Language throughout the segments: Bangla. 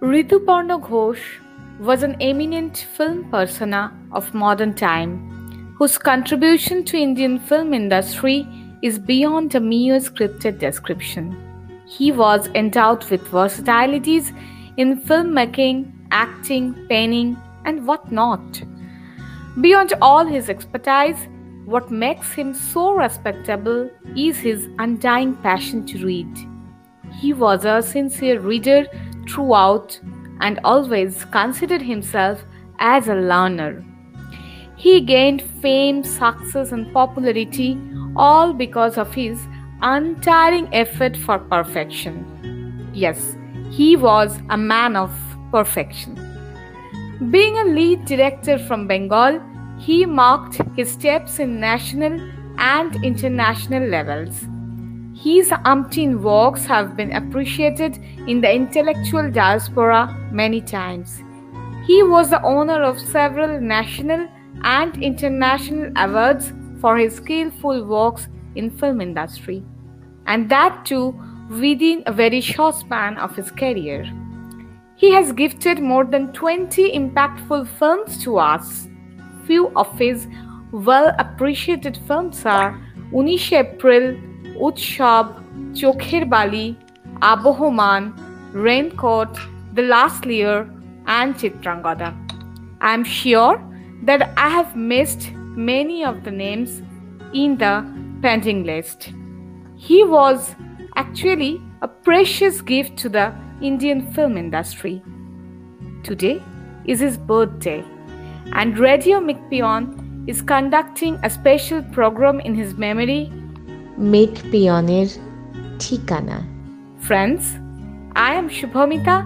Rituparna Ghosh was an eminent film persona of modern time whose contribution to Indian film industry is beyond a mere scripted description. He was endowed with versatilities in filmmaking, acting, penning, and whatnot. Beyond all his expertise, what makes him so respectable is his undying passion to read. He was a sincere reader throughout and always considered himself as a learner. He gained fame, success, and popularity all because of his untiring effort for perfection. Yes, he was a man of perfection. Being a lead director from Bengal, he marked his steps in national and international levels. His umpteen works have been appreciated in the intellectual diaspora many times. He was the owner of several national and international awards for his skillful works in film industry and that too within a very short span of his career. He has gifted more than 20 impactful films to us. Few of his well appreciated films are Unish April, Utsab Chokher Bali Abohoman Raincoat The Last Lear and Chitrangada I am sure that I have missed many of the names in the painting list he was actually a precious gift to the Indian film industry. Today is his birthday, and Radio McPeon is conducting a special program in his memory মেক পিয়নের ঠিকানা Friends, I am Shubhamita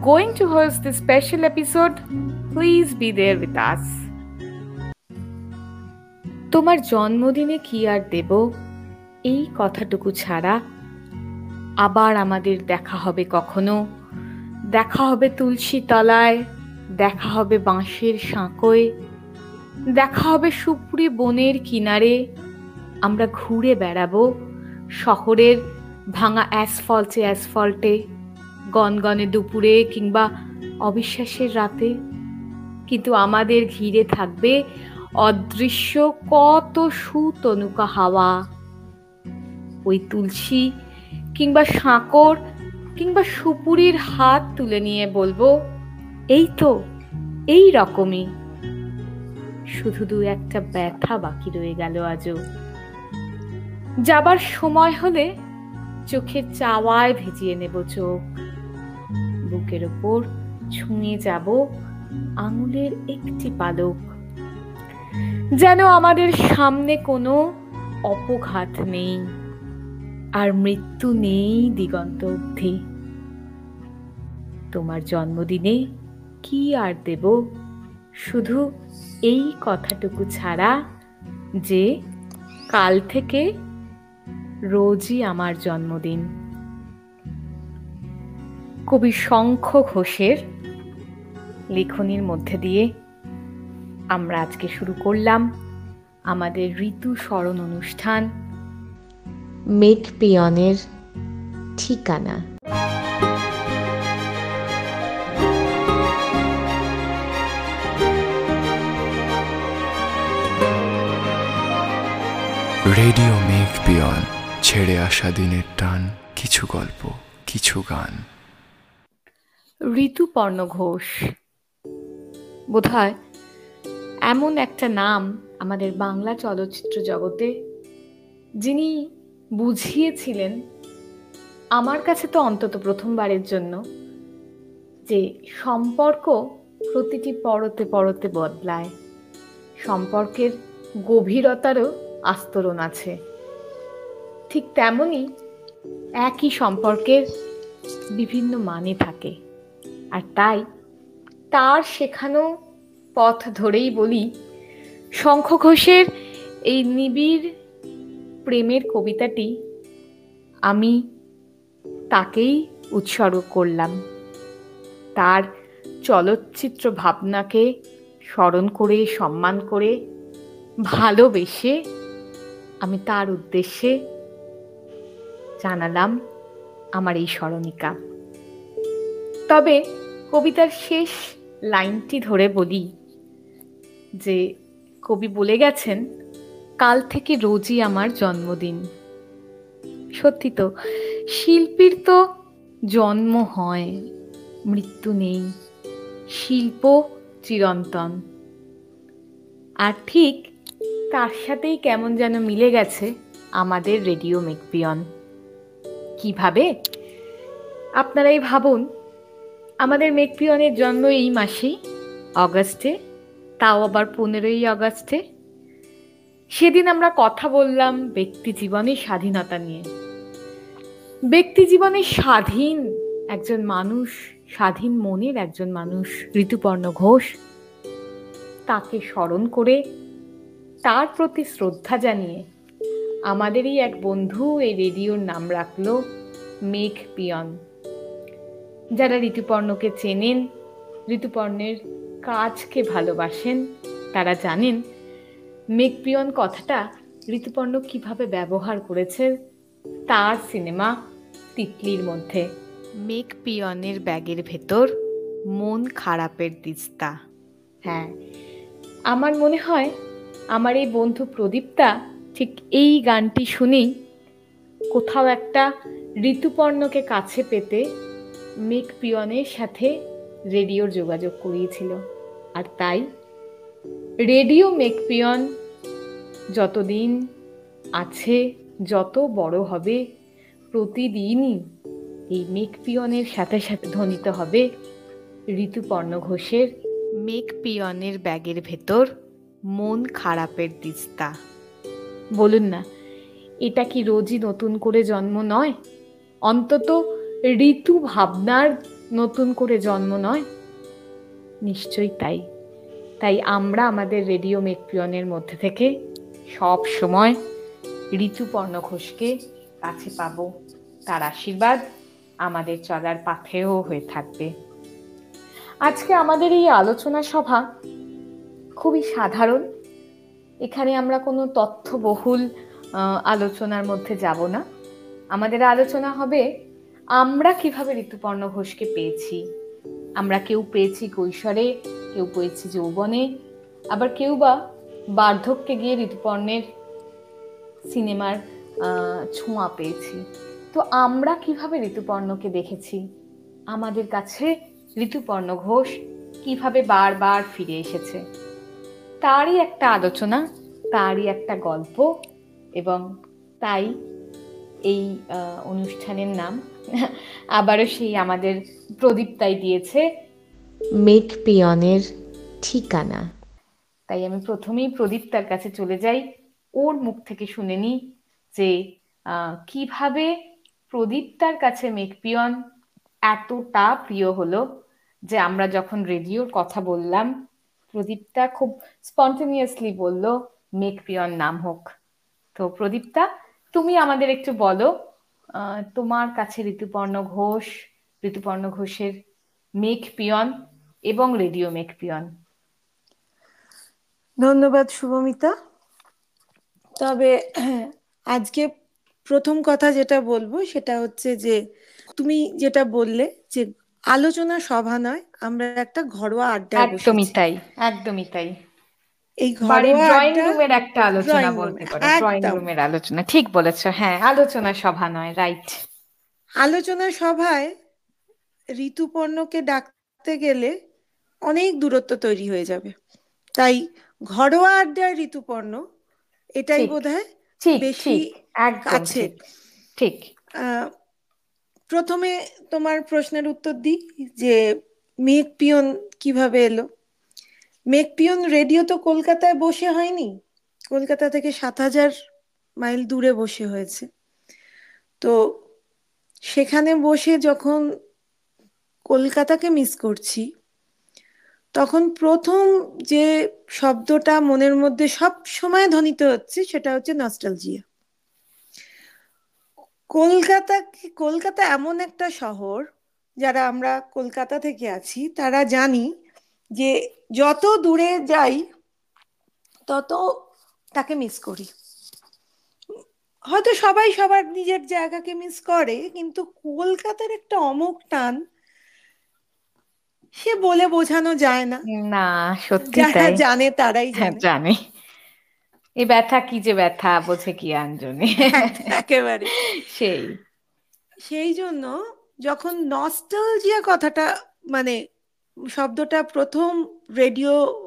going to host this special episode. Please be there with us. তোমার জন্মদিনে কি আর দেব এই কথাটুকু ছাড়া আবার আমাদের দেখা হবে কখনো দেখা হবে তুলসী তলায় দেখা হবে বাঁশের সাঁকোয় দেখা হবে সুপুরি বনের কিনারে আমরা ঘুরে বেড়াবো শহরের ভাঙা অ্যাসফল্টে অ্যাসফল্টে, গনগনে দুপুরে কিংবা অবিশ্বাসের রাতে। কিন্তু আমাদের ঘিরে থাকবে অদৃশ্য কত সুতনুকা হাওয়া। ওই তুলসী কিংবা সাঁকর কিংবা সুপুরির হাত তুলে নিয়ে বলব, এই তো, এই রকমই। শুধু দু একটা ব্যথা বাকি রয়ে গেল আজও। যাবার সময় হলে চোখের চাওয়ায় ভিজিয়ে নেব চোখ। বুকের ওপর ছুঁয়ে যাব আঙুলের একটি পালক। যেন আমাদের সামনে কোনো অপঘাত নেই আর মৃত্যু নেই দিগন্ত অবধি। তোমার জন্মদিনে কি আর দেব? শুধু এই কথাটুকু ছাড়া যে কাল থেকে রোজই আমার জন্মদিন। কবি শঙ্খ ঘোষের লেখনির মধ্যে দিয়ে আমরা আজকে শুরু করলাম আমাদের ঋতু স্মরণ অনুষ্ঠান মেক পিয়নের ঠিকানা। রেডিও মেঘ পিয়ন। ছেড়ে আসা দিনের টান, কিছু গল্প, কিছু গান। ঋতুপর্ণ ঘোষ। বোধহয় এমন একটা নাম আমাদের বাংলা চলচ্চিত্র জগতে, যিনি বুঝিয়েছিলেন আমার কাছে তো অন্তত প্রথমবারের জন্য যে সম্পর্ক প্রতিটি পরতে পরতে বদলায়। সম্পর্কের গভীরতারও আস্তরণ আছে। ঠিক তেমনই একই সম্পর্কের বিভিন্ন মানে থাকে। আর তাই তার শেখানো পথ ধরেই বলি, শঙ্খ ঘোষের এই নিবিড় প্রেমের কবিতাটি আমি তাকেই উৎসর্গ করলাম। তার চলচ্চিত্র ভাবনাকে স্মরণ করে, সম্মান করে, ভালোবেসে আমি তার উদ্দেশ্যে জানালাম আমার এই স্মরণিকা। তবে কবিতার শেষ লাইনটি ধরে বলি যে, কবি বলে গেছেন, কাল থেকে রোজই আমার জন্মদিন। সত্যি তো, শিল্পীর তো জন্ম হয়, মৃত্যু নেই, শিল্প চিরন্তন। আর ঠিক তার সাথেই কেমন যেন মিলে গেছে আমাদের রেডিও মেকপিয়ন। কীভাবে? আপনারাই ভাবুন, আমাদের মেকপিয়নের জন্ম এই মাসেই, অগাস্টে, তাও আবার পনেরোই আগস্টে সেদিন আমরা কথা বললাম ব্যক্তি জীবনের স্বাধীনতা নিয়ে। ব্যক্তি জীবনে স্বাধীন একজন মানুষ, স্বাধীন মনের একজন মানুষ, ঋতুপর্ণ ঘোষ, তাকে স্মরণ করে তার প্রতি শ্রদ্ধা জানিয়ে আমাদেরই এক বন্ধু এই রেডিওর নাম রাখল মেঘ পিয়ন যারা ঋতুপর্ণকে চেনেন ঋতুপর্ণের কাজকে ভালোবাসেন তারা জানেন মেঘপিয়ন কথাটা ঋতুপর্ণ কীভাবে ব্যবহার করেছে তার সিনেমা তিতলির মধ্যে। মেঘ পিয়নের ব্যাগের ভেতর মন খারাপের দিস্তা হ্যাঁ আমার মনে হয় আমার এই বন্ধু প্রদীপটা ঠিক এই গানটি শুনেই কোথাও একটা ঋতুপর্ণকে কাছে পেতে মেঘ পিয়নের সাথে রেডিওর যোগাযোগ করিয়েছিল। আর তাই রেডিও মেকপিয়ন যতদিন আছে, যত বড় হবে, প্রতিদিনই এই মেকপিয়নের সাথে সাথে ধ্বনিত হবে ঋতুপর্ণ ঘোষের মেকপিয়নের ব্যাগের ভেতর মন খারাপের দিস্তা বলুন না, এটা কি রোজই নতুন করে জন্ম নয়? অন্তত ঋতু ভাবনার নতুন করে জন্ম নয়? নিশ্চয়ই তাই। তাই আমরা আমাদের রেডিও মেকপিয়নের মধ্যে থেকে সব সময় ঋতুপর্ণ ঘোষকে কাছে পাব। তার আশীর্বাদ আমাদের চলার পাথেও হয়ে থাকবে। আজকে আমাদের এই আলোচনা সভা খুবই সাধারণ এখানে আমরা কোনো তথ্যবহুল আলোচনার মধ্যে যাব না। আমাদের আলোচনা হবে, আমরা কীভাবে ঋতুপর্ণ ঘোষকে পেয়েছি? আমরা কেউ পেয়েছি কৈশোরে, কেউ পেয়েছি যৌবনে, আবার কেউ বা বার্ধক্যে গিয়ে ঋতুপর্ণের সিনেমার ছোঁয়া পেয়েছি। তো আমরা কীভাবে ঋতুপর্ণকে দেখেছি? আমাদের কাছে ঋতুপর্ণ ঘোষ কীভাবে বারবার ফিরে এসেছে? তারই একটা আলোচনা, তারই একটা গল্প এবং তাই এই অনুষ্ঠানের নাম আবারও সেই আমাদের প্রদীপ তাই দিয়েছে, মেঘ পিয়নের ঠিকানা। তাই আমি প্রথমেই প্রদীপ তার কাছে চলে যাই, ওর মুখ থেকে শুনে নিই যে কীভাবে প্রদীপ তার কাছে মেঘপিয়ন এতটা প্রিয় হলো যে আমরা যখন রেডিওর কথা বললাম প্রদীপটা খুব স্পন্টেনিয়াসলি বলল মেক মেঘপিয়ন নাম হোক। তো প্রদীপটা তুমি আমাদের একটু বলো তোমার কাছে ঋতুপর্ণ ঘোষ, ঋতুপর্ণ ঘোষের মেঘ পিয়ন এবং রেডিও মেঘ পিয়ন ধন্যবাদ শুভমিতা। তবে আজকে প্রথম কথা যেটা বলব সেটা হচ্ছে যে, তুমি যেটা বললে যে আলোচনা সভা নয় আমরা একটা ঘরোয়া আড্ডা একদমই তাই একদমই তাই। এই ঘরোয়া ড্রয়িং রুমের একটা আলোচনা বলতে পারো ড্রয়িং রুমের আলোচনা। ঠিক বলেছ হ্যাঁ আলোচনা সভা নয় রাইট আলোচনা সভায় ঋতুপর্ণকে ডাকতে গেলে অনেক দূরত্ব তৈরি হয়ে যাবে। তাই ঘরোয়া আড্ডায় ঋতুপর্ণ এটাই বোধ হয় বেশি কাছে। ঠিক প্রথমে তোমার প্রশ্নের উত্তর দিই যে মেঘ পিয়ন কীভাবে এলো? মেঘ পিয়ন রেডিও তো কলকাতায় বসে হয়নি। কলকাতা থেকে সাত হাজার মাইল দূরে বসে হয়েছে। তো সেখানে বসে যখন কলকাতাকে মিস করছি, তখন প্রথম যে শব্দটা মনের মধ্যে সব সময় ধ্বনিত হচ্ছে সেটা হচ্ছে নস্টালজিয়া কলকাতা কলকাতা এমন একটা শহর যারা আমরা কলকাতা থেকে আছি তারা জানি যে যত দূরে যাই তত তাকে মিস করি। হয়তো সবাই সবার নিজের জায়গাকে মিস করে কিন্তু কলকাতার একটা অমুক টান সে বলে বোঝানো যায় না। না সত্যি যারা জানে তারাই হ্যাঁ জানে। এই ব্যথা কি যে ব্যথা বোঝে কি আঞ্জনি? একেবারে। সেই। সেই জন্য যখন নস্টালজিয়া কথাটা মানে শব্দটা প্রথম রেডিও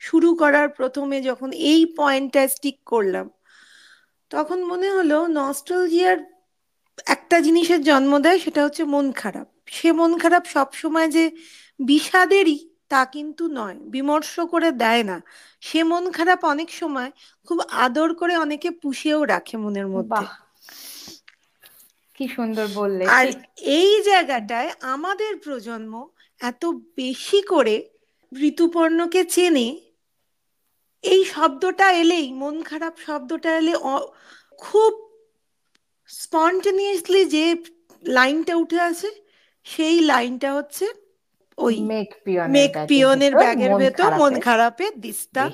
শুরু করার প্রথমে যখন এই পয়েন্টটা স্টিক করলাম তখন মনে হলো নস্টালজিয়ার একটা জিনিসের জন্ম দেয় সেটা হচ্ছে মন খারাপ। সে মন খারাপ সব সময় যে বিষাদেরই তা কিন্তু নয় বিমর্ষ করে দেয় না। সে মন খারাপ অনেক সময় খুব আদর করে অনেকে পুষেও রাখে মনের মধ্যে। কি সুন্দর বললে আর এই জায়গাটায় আমাদের প্রজন্ম এত বেশি করে ঋতুপর্ণকে চেনে এই শব্দটা এলেই মন খারাপ শব্দটা এলে খুব স্পন্টেনিয়াসলি যে লাইনটা উঠে আছে সেই লাইনটা হচ্ছে ওই মেক পিয়নের ব্যাগের ভেতর মন খারাপের দিস্তা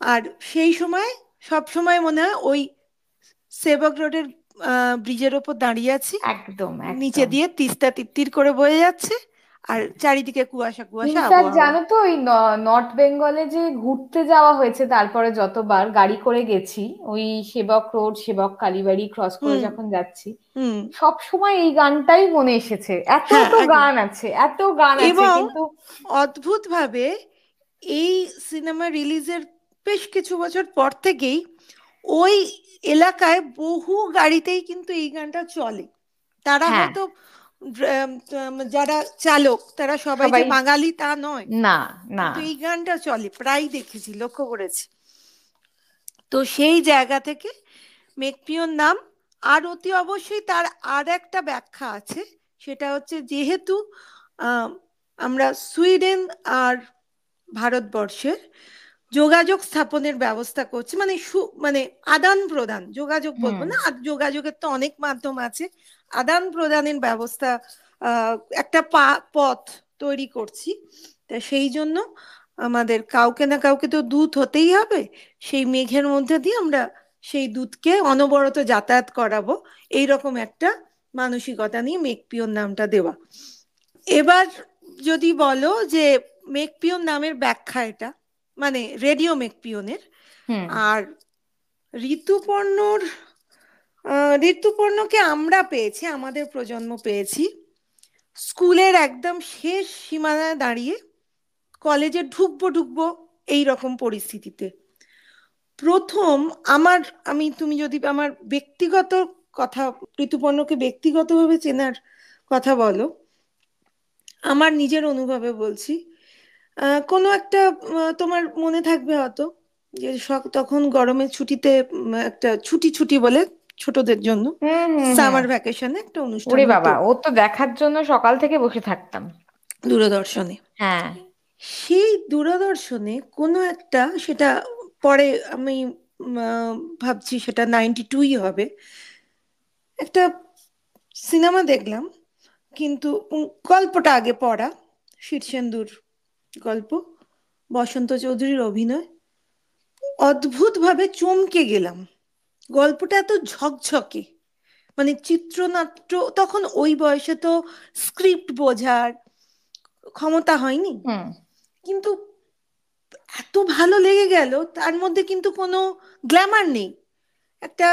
আর সেই সময় সব সময় মনে হয় ওই সেবক রোডের ব্রিজের ওপর দাঁড়িয়ে আছি। একদম নিচে দিয়ে তিস্তা তিপ্তির করে বয়ে যাচ্ছে। আর চারিদিকে কুয়াশা কুয়াশা ইনফ্যাক্ট জানো তো ওই নর্থ বেঙ্গলে যে ঘুরতে যাওয়া হয়েছে তারপরে যতবার গাড়ি করে গেছি ওই সেবক রোড সেবক কালীবাড়ি ক্রস করে যখন যাচ্ছি সব সময় এই গানটাই মনে এসেছে। এত হ্যাঁ, তো। গান আছে এত গান আছে কিন্তু অদ্ভুত ভাবে এই সিনেমা রিলিজের বেশ কিছু বছর পর থেকেই ওই এলাকায় বহু গাড়িতেই কিন্তু এই গানটা চলে। তারা হ্যাঁ। হয়তো যারা চালক তারা সবাই যে বাঙালি তা নয়। না না। এই গানটা চলে প্রায় দেখেছি লক্ষ্য করেছি। তো সেই জায়গা থেকে মেকপিওর নাম আর অতি অবশ্যই তার আর একটা ব্যাখ্যা আছে সেটা হচ্ছে যেহেতু আহ, আমরা সুইডেন আর ভারতবর্ষের যোগাযোগ স্থাপনের ব্যবস্থা করছি মানে মানে আদান প্রদান যোগাযোগ বলব না যোগাযোগের তো অনেক মাধ্যম আছে আদান প্রদানের ব্যবস্থা একটা পথ তৈরি করছি। তা সেই জন্য আমাদের কাউকে না কাউকে তো দূত হতেই হবে। সেই মেঘের মধ্যে দিয়ে আমরা সেই দুধকে অনবরত যাতায়াত করাবো। এইরকম একটা মানসিকতা নিয়ে মেঘপিয়ন নামটা দেওয়া। এবার যদি বলো যে মেঘপিয়ন নামের ব্যাখ্যা এটা মানে রেডিও মেঘপিয়নের। আর ঋতুপর্ণর ঋতুপর্ণকে আমরা পেয়েছি, আমাদের প্রজন্ম পেয়েছি। স্কুলের একদম শেষ সীমানায় দাঁড়িয়ে কলেজে ঢুকবো ঢুকবো এই রকম পরিস্থিতিতে। প্রথম আমার, আমি, তুমি যদি আমার ব্যক্তিগত কথা, ঋতুপর্ণকে ব্যক্তিগতভাবে চেনার কথা বলো, আমার নিজের অনুভবে বলছি কোনো একটা তোমার মনে থাকবে হয়তো যে তখন গরমের ছুটিতে একটা ছুটি ছুটি বলে ছোটদের জন্য। সামার ভ্যাকেশনে একটা অনুষ্ঠান ওরে বাবা ও তো দেখার জন্য সকাল থেকে বসে থাকতাম। দূরদর্শনে। হ্যাঁ। সেই দূরদর্শনে কোনো একটা সেটা পরে আমি ভাবছি সেটা নাইনটি টুই হবে। একটা সিনেমা দেখলাম কিন্তু গল্পটা আগে পড়া শীর্ষেন্দুর গল্প বসন্ত চৌধুরীর অভিনয়। অদ্ভুতভাবে চমকে গেলাম। গল্পটা এত ঝকঝকে। মানে চিত্রনাট্য তখন ওই বয়সে তো স্ক্রিপ্ট বোঝার ক্ষমতা হয়নি। কিন্তু এত ভালো লেগে গেল তার মধ্যে কিন্তু কোনো গ্ল্যামার নেই। একটা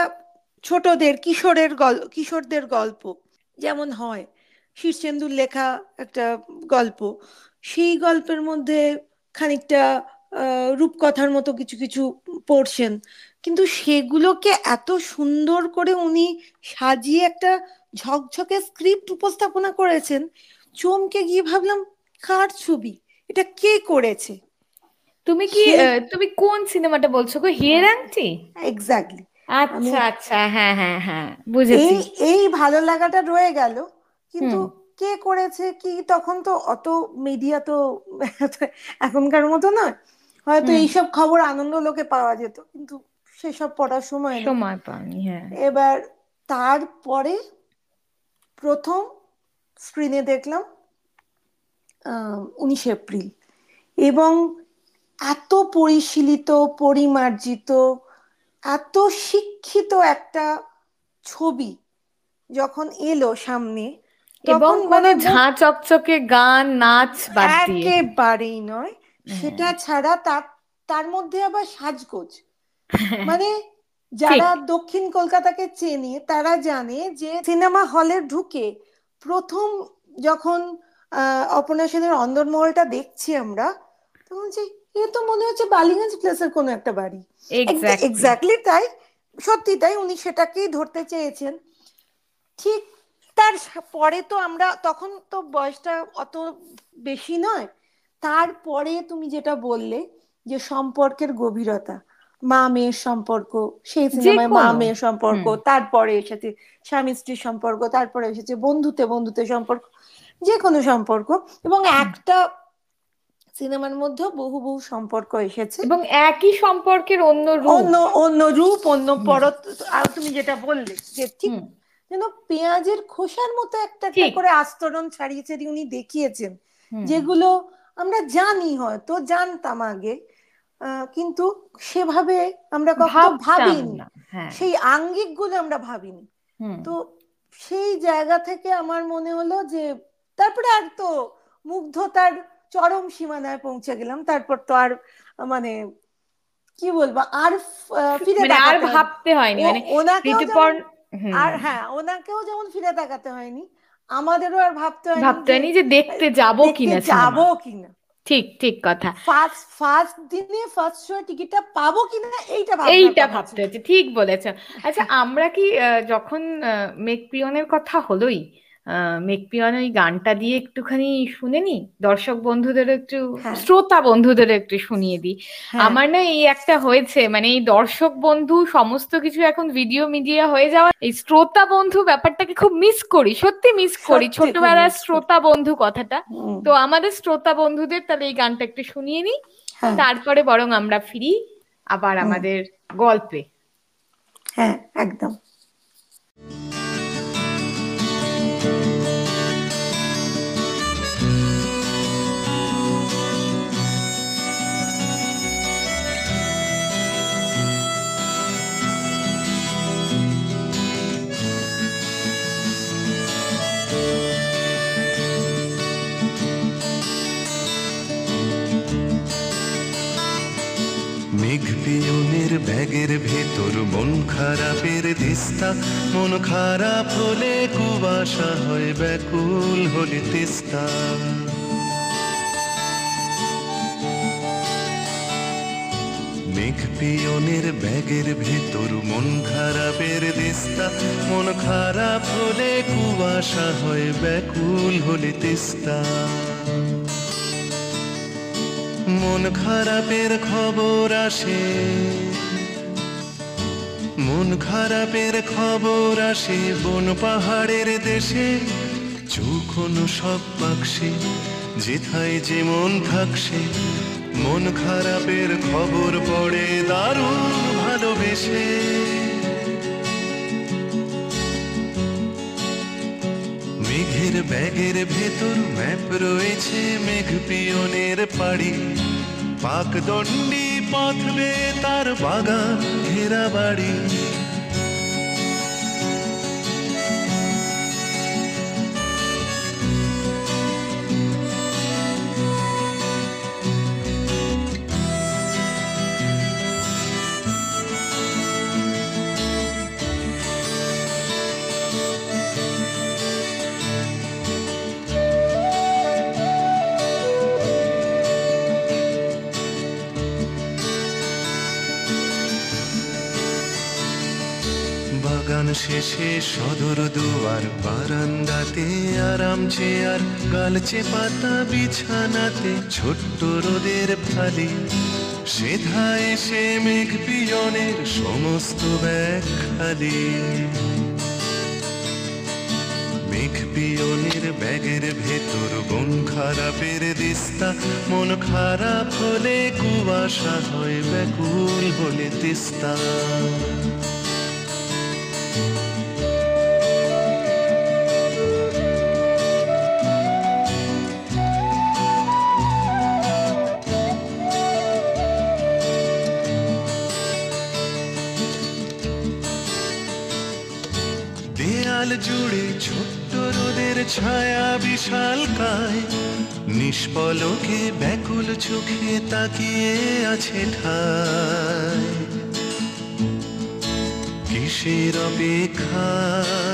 ছোটদের কিশোরের গল্প কিশোরদের গল্প যেমন হয়। শীর্ষেন্দুর লেখা একটা গল্প। সেই গল্পের মধ্যে খানিকটা আহ, রূপকথার মতো কিছু কিছু পোর্শন কিন্তু সেগুলোকে এত সুন্দর করে উনি সাজিয়ে একটা ঝকঝকে স্ক্রিপ্ট উপস্থাপনা করেছেন চমকে গিয়ে ভাবলাম কার ছবি? এটা কে করেছে? তুমি কি তুমি কোন সিনেমাটা বলছো গো? হিয়ার আংটি এক্স্যাক্টলি আচ্ছা আচ্ছা হ্যাঁ হ্যাঁ হ্যাঁ বুঝেছি। এই এই ভালো লাগাটা রয়ে গেল কিন্তু কে করেছে কি? তখন তো অত মিডিয়া তো এখনকার মতো নয়। হয়তো এইসব খবর আনন্দ লোকে পাওয়া যেত কিন্তু সেসব পড়ার সময় সময় পাওনি হ্যাঁ। এবার তারপরে প্রথম স্ক্রিনে দেখলাম উনিশ এপ্রিল। এবং এত পরিশীলিত পরিমার্জিত এত শিক্ষিত একটা ছবি যখন এলো সামনে এবং তখন মানে ঝাঁ চকচকে গান নাচ একেবারেই নয়। সেটা ছাড়া তার তার মধ্যে আবার সাজগোজ। মানে যারা দক্ষিণ কলকাতাকে চেনে তারা জানে যে সিনেমা হলে ঢুকে প্রথম যখন আহ, অপর্ণা সেনের অন্দরমহলটা দেখছি আমরা তখন যে এ তো মনে হচ্ছে বালিগঞ্জ প্লেসের কোনো একটা বাড়ি। এক্স্যাক্টলি তাই সত্যি তাই উনি সেটাকেই ধরতে চেয়েছেন। ঠিক তার পরে তো আমরা তখন তো বয়সটা অত বেশি নয় তারপরে তুমি যেটা বললে যে সম্পর্কের গভীরতা মা মেয়ের সম্পর্ক সেই সিনেমায় মা মেয়ের সম্পর্ক তারপরে এসেছে স্বামী স্ত্রীর সম্পর্ক তারপরে এসেছে বন্ধুতে বন্ধুতে সম্পর্ক যে কোনো সম্পর্ক। এবং একটা সিনেমার মধ্যেও বহু বহু সম্পর্ক এসেছে। এবং একই সম্পর্কের অন্য অন্য অন্য রূপ অন্য পরত আর তুমি যেটা বললে যে ঠিক যেন পেঁয়াজের খোসার মতো একটা একটা। করে আস্তরণ ছাড়িয়ে ছাড়িয়ে উনি দেখিয়েছেন। যেগুলো আমরা জানি হয়তো জানতাম আগে কিন্তু সেভাবে আমরা কখনো ভাবিনি। না হ্যাঁ। সেই আঙ্গিকগুলো আমরা ভাবিনি। তো সেই জায়গা থেকে আমার মনে হলো যে তারপরে আর তো মুগ্ধতার চরম সীমানায় পৌঁছে গেলাম। তারপর তো আর মানে কি বলব আর ফিরে মানে আর ভাবতে হয়নি মানে আর হ্যাঁ ওনাকেও যেমন ফিরে তাকাতে হয়নি আমাদেরও আর ভাবতে হয়নি ভাবতে হয়নি যে দেখতে যাব কিনা যাব কিনা। ঠিক ঠিক কথা। ফার্স্ট ফার্স্ট দিনে ফার্স্ট শো টিকিটটা পাবো কিনা এইটা এইটা ভাবতে হচ্ছে। ঠিক বলেছ। আচ্ছা আমরা কি আহ, যখন আহ, মেঘ কথা হলোই মেঘ ওই গানটা দিয়ে একটুখানি শুনে নি? দর্শক বন্ধুদের একটু হ্যাঁ। শ্রোতা বন্ধুদের একটু শুনিয়ে দিই। হ্যাঁ। আমার না এই একটা হয়েছে মানে এই দর্শক বন্ধু সমস্ত কিছু এখন ভিডিও মিডিয়া হয়ে যাওয়া এই শ্রোতা বন্ধু ব্যাপারটাকে খুব মিস করি সত্যি মিস করি ছোটবেলার শ্রোতা বন্ধু কথাটা। তো আমাদের শ্রোতা বন্ধুদের তাহলে এই গানটা একটু শুনিয়ে নিই হ্যাঁ। তারপরে বরং আমরা ফিরি আবার আমাদের গল্পে। হ্যাঁ একদম। পিয়নের ব্যাগের ভেতর মন খারাপের দিস্তা মন খারাপ হলে কুবাসা হয় ব্যাকুল হলে তিস্তা। মেঘ পিয়নের ব্যাগের ভেতর মন খারাপের দিস্তা মন খারাপ হলে কুয়াশা হয় ব্যাকুল হলে তিস্তা। মন খারাপের খবর আসে। মন খারাপের খবর আসে বন পাহাড়ের দেশে। চোখনো সব বাক্সে যেথায় যে মন থাকছে মন খারাপের খবর পড়ে দারুণ ভালোবেসে। মেঘের ব্যাগের ভেতর ম্যাপ রয়েছে মেঘ পিয়নের পাড়ি পাকদণ্ডী পথ তার বাগান ঘেরা বাড়ি। শেষে সদর দুয়ার, বারান্দাতে আরাম চেয়ার, গালচে পাতা বিছানাতে ছোট্ট রোদের ফালি সেধা এসে মেঘ পিয়নের সমস্ত ব্যাগ খালি মেঘ পিয়নের ব্যাগের ভেতর বন খারাপের দিস্তা, মন খারাপ হলে কুয়াশা হয় ব্যাকুল হলে তিস্তা। নিষ্পলকে ব্যাকুল চোখে তাকিয়ে আছে ঠায় কিসের অপেক্ষায়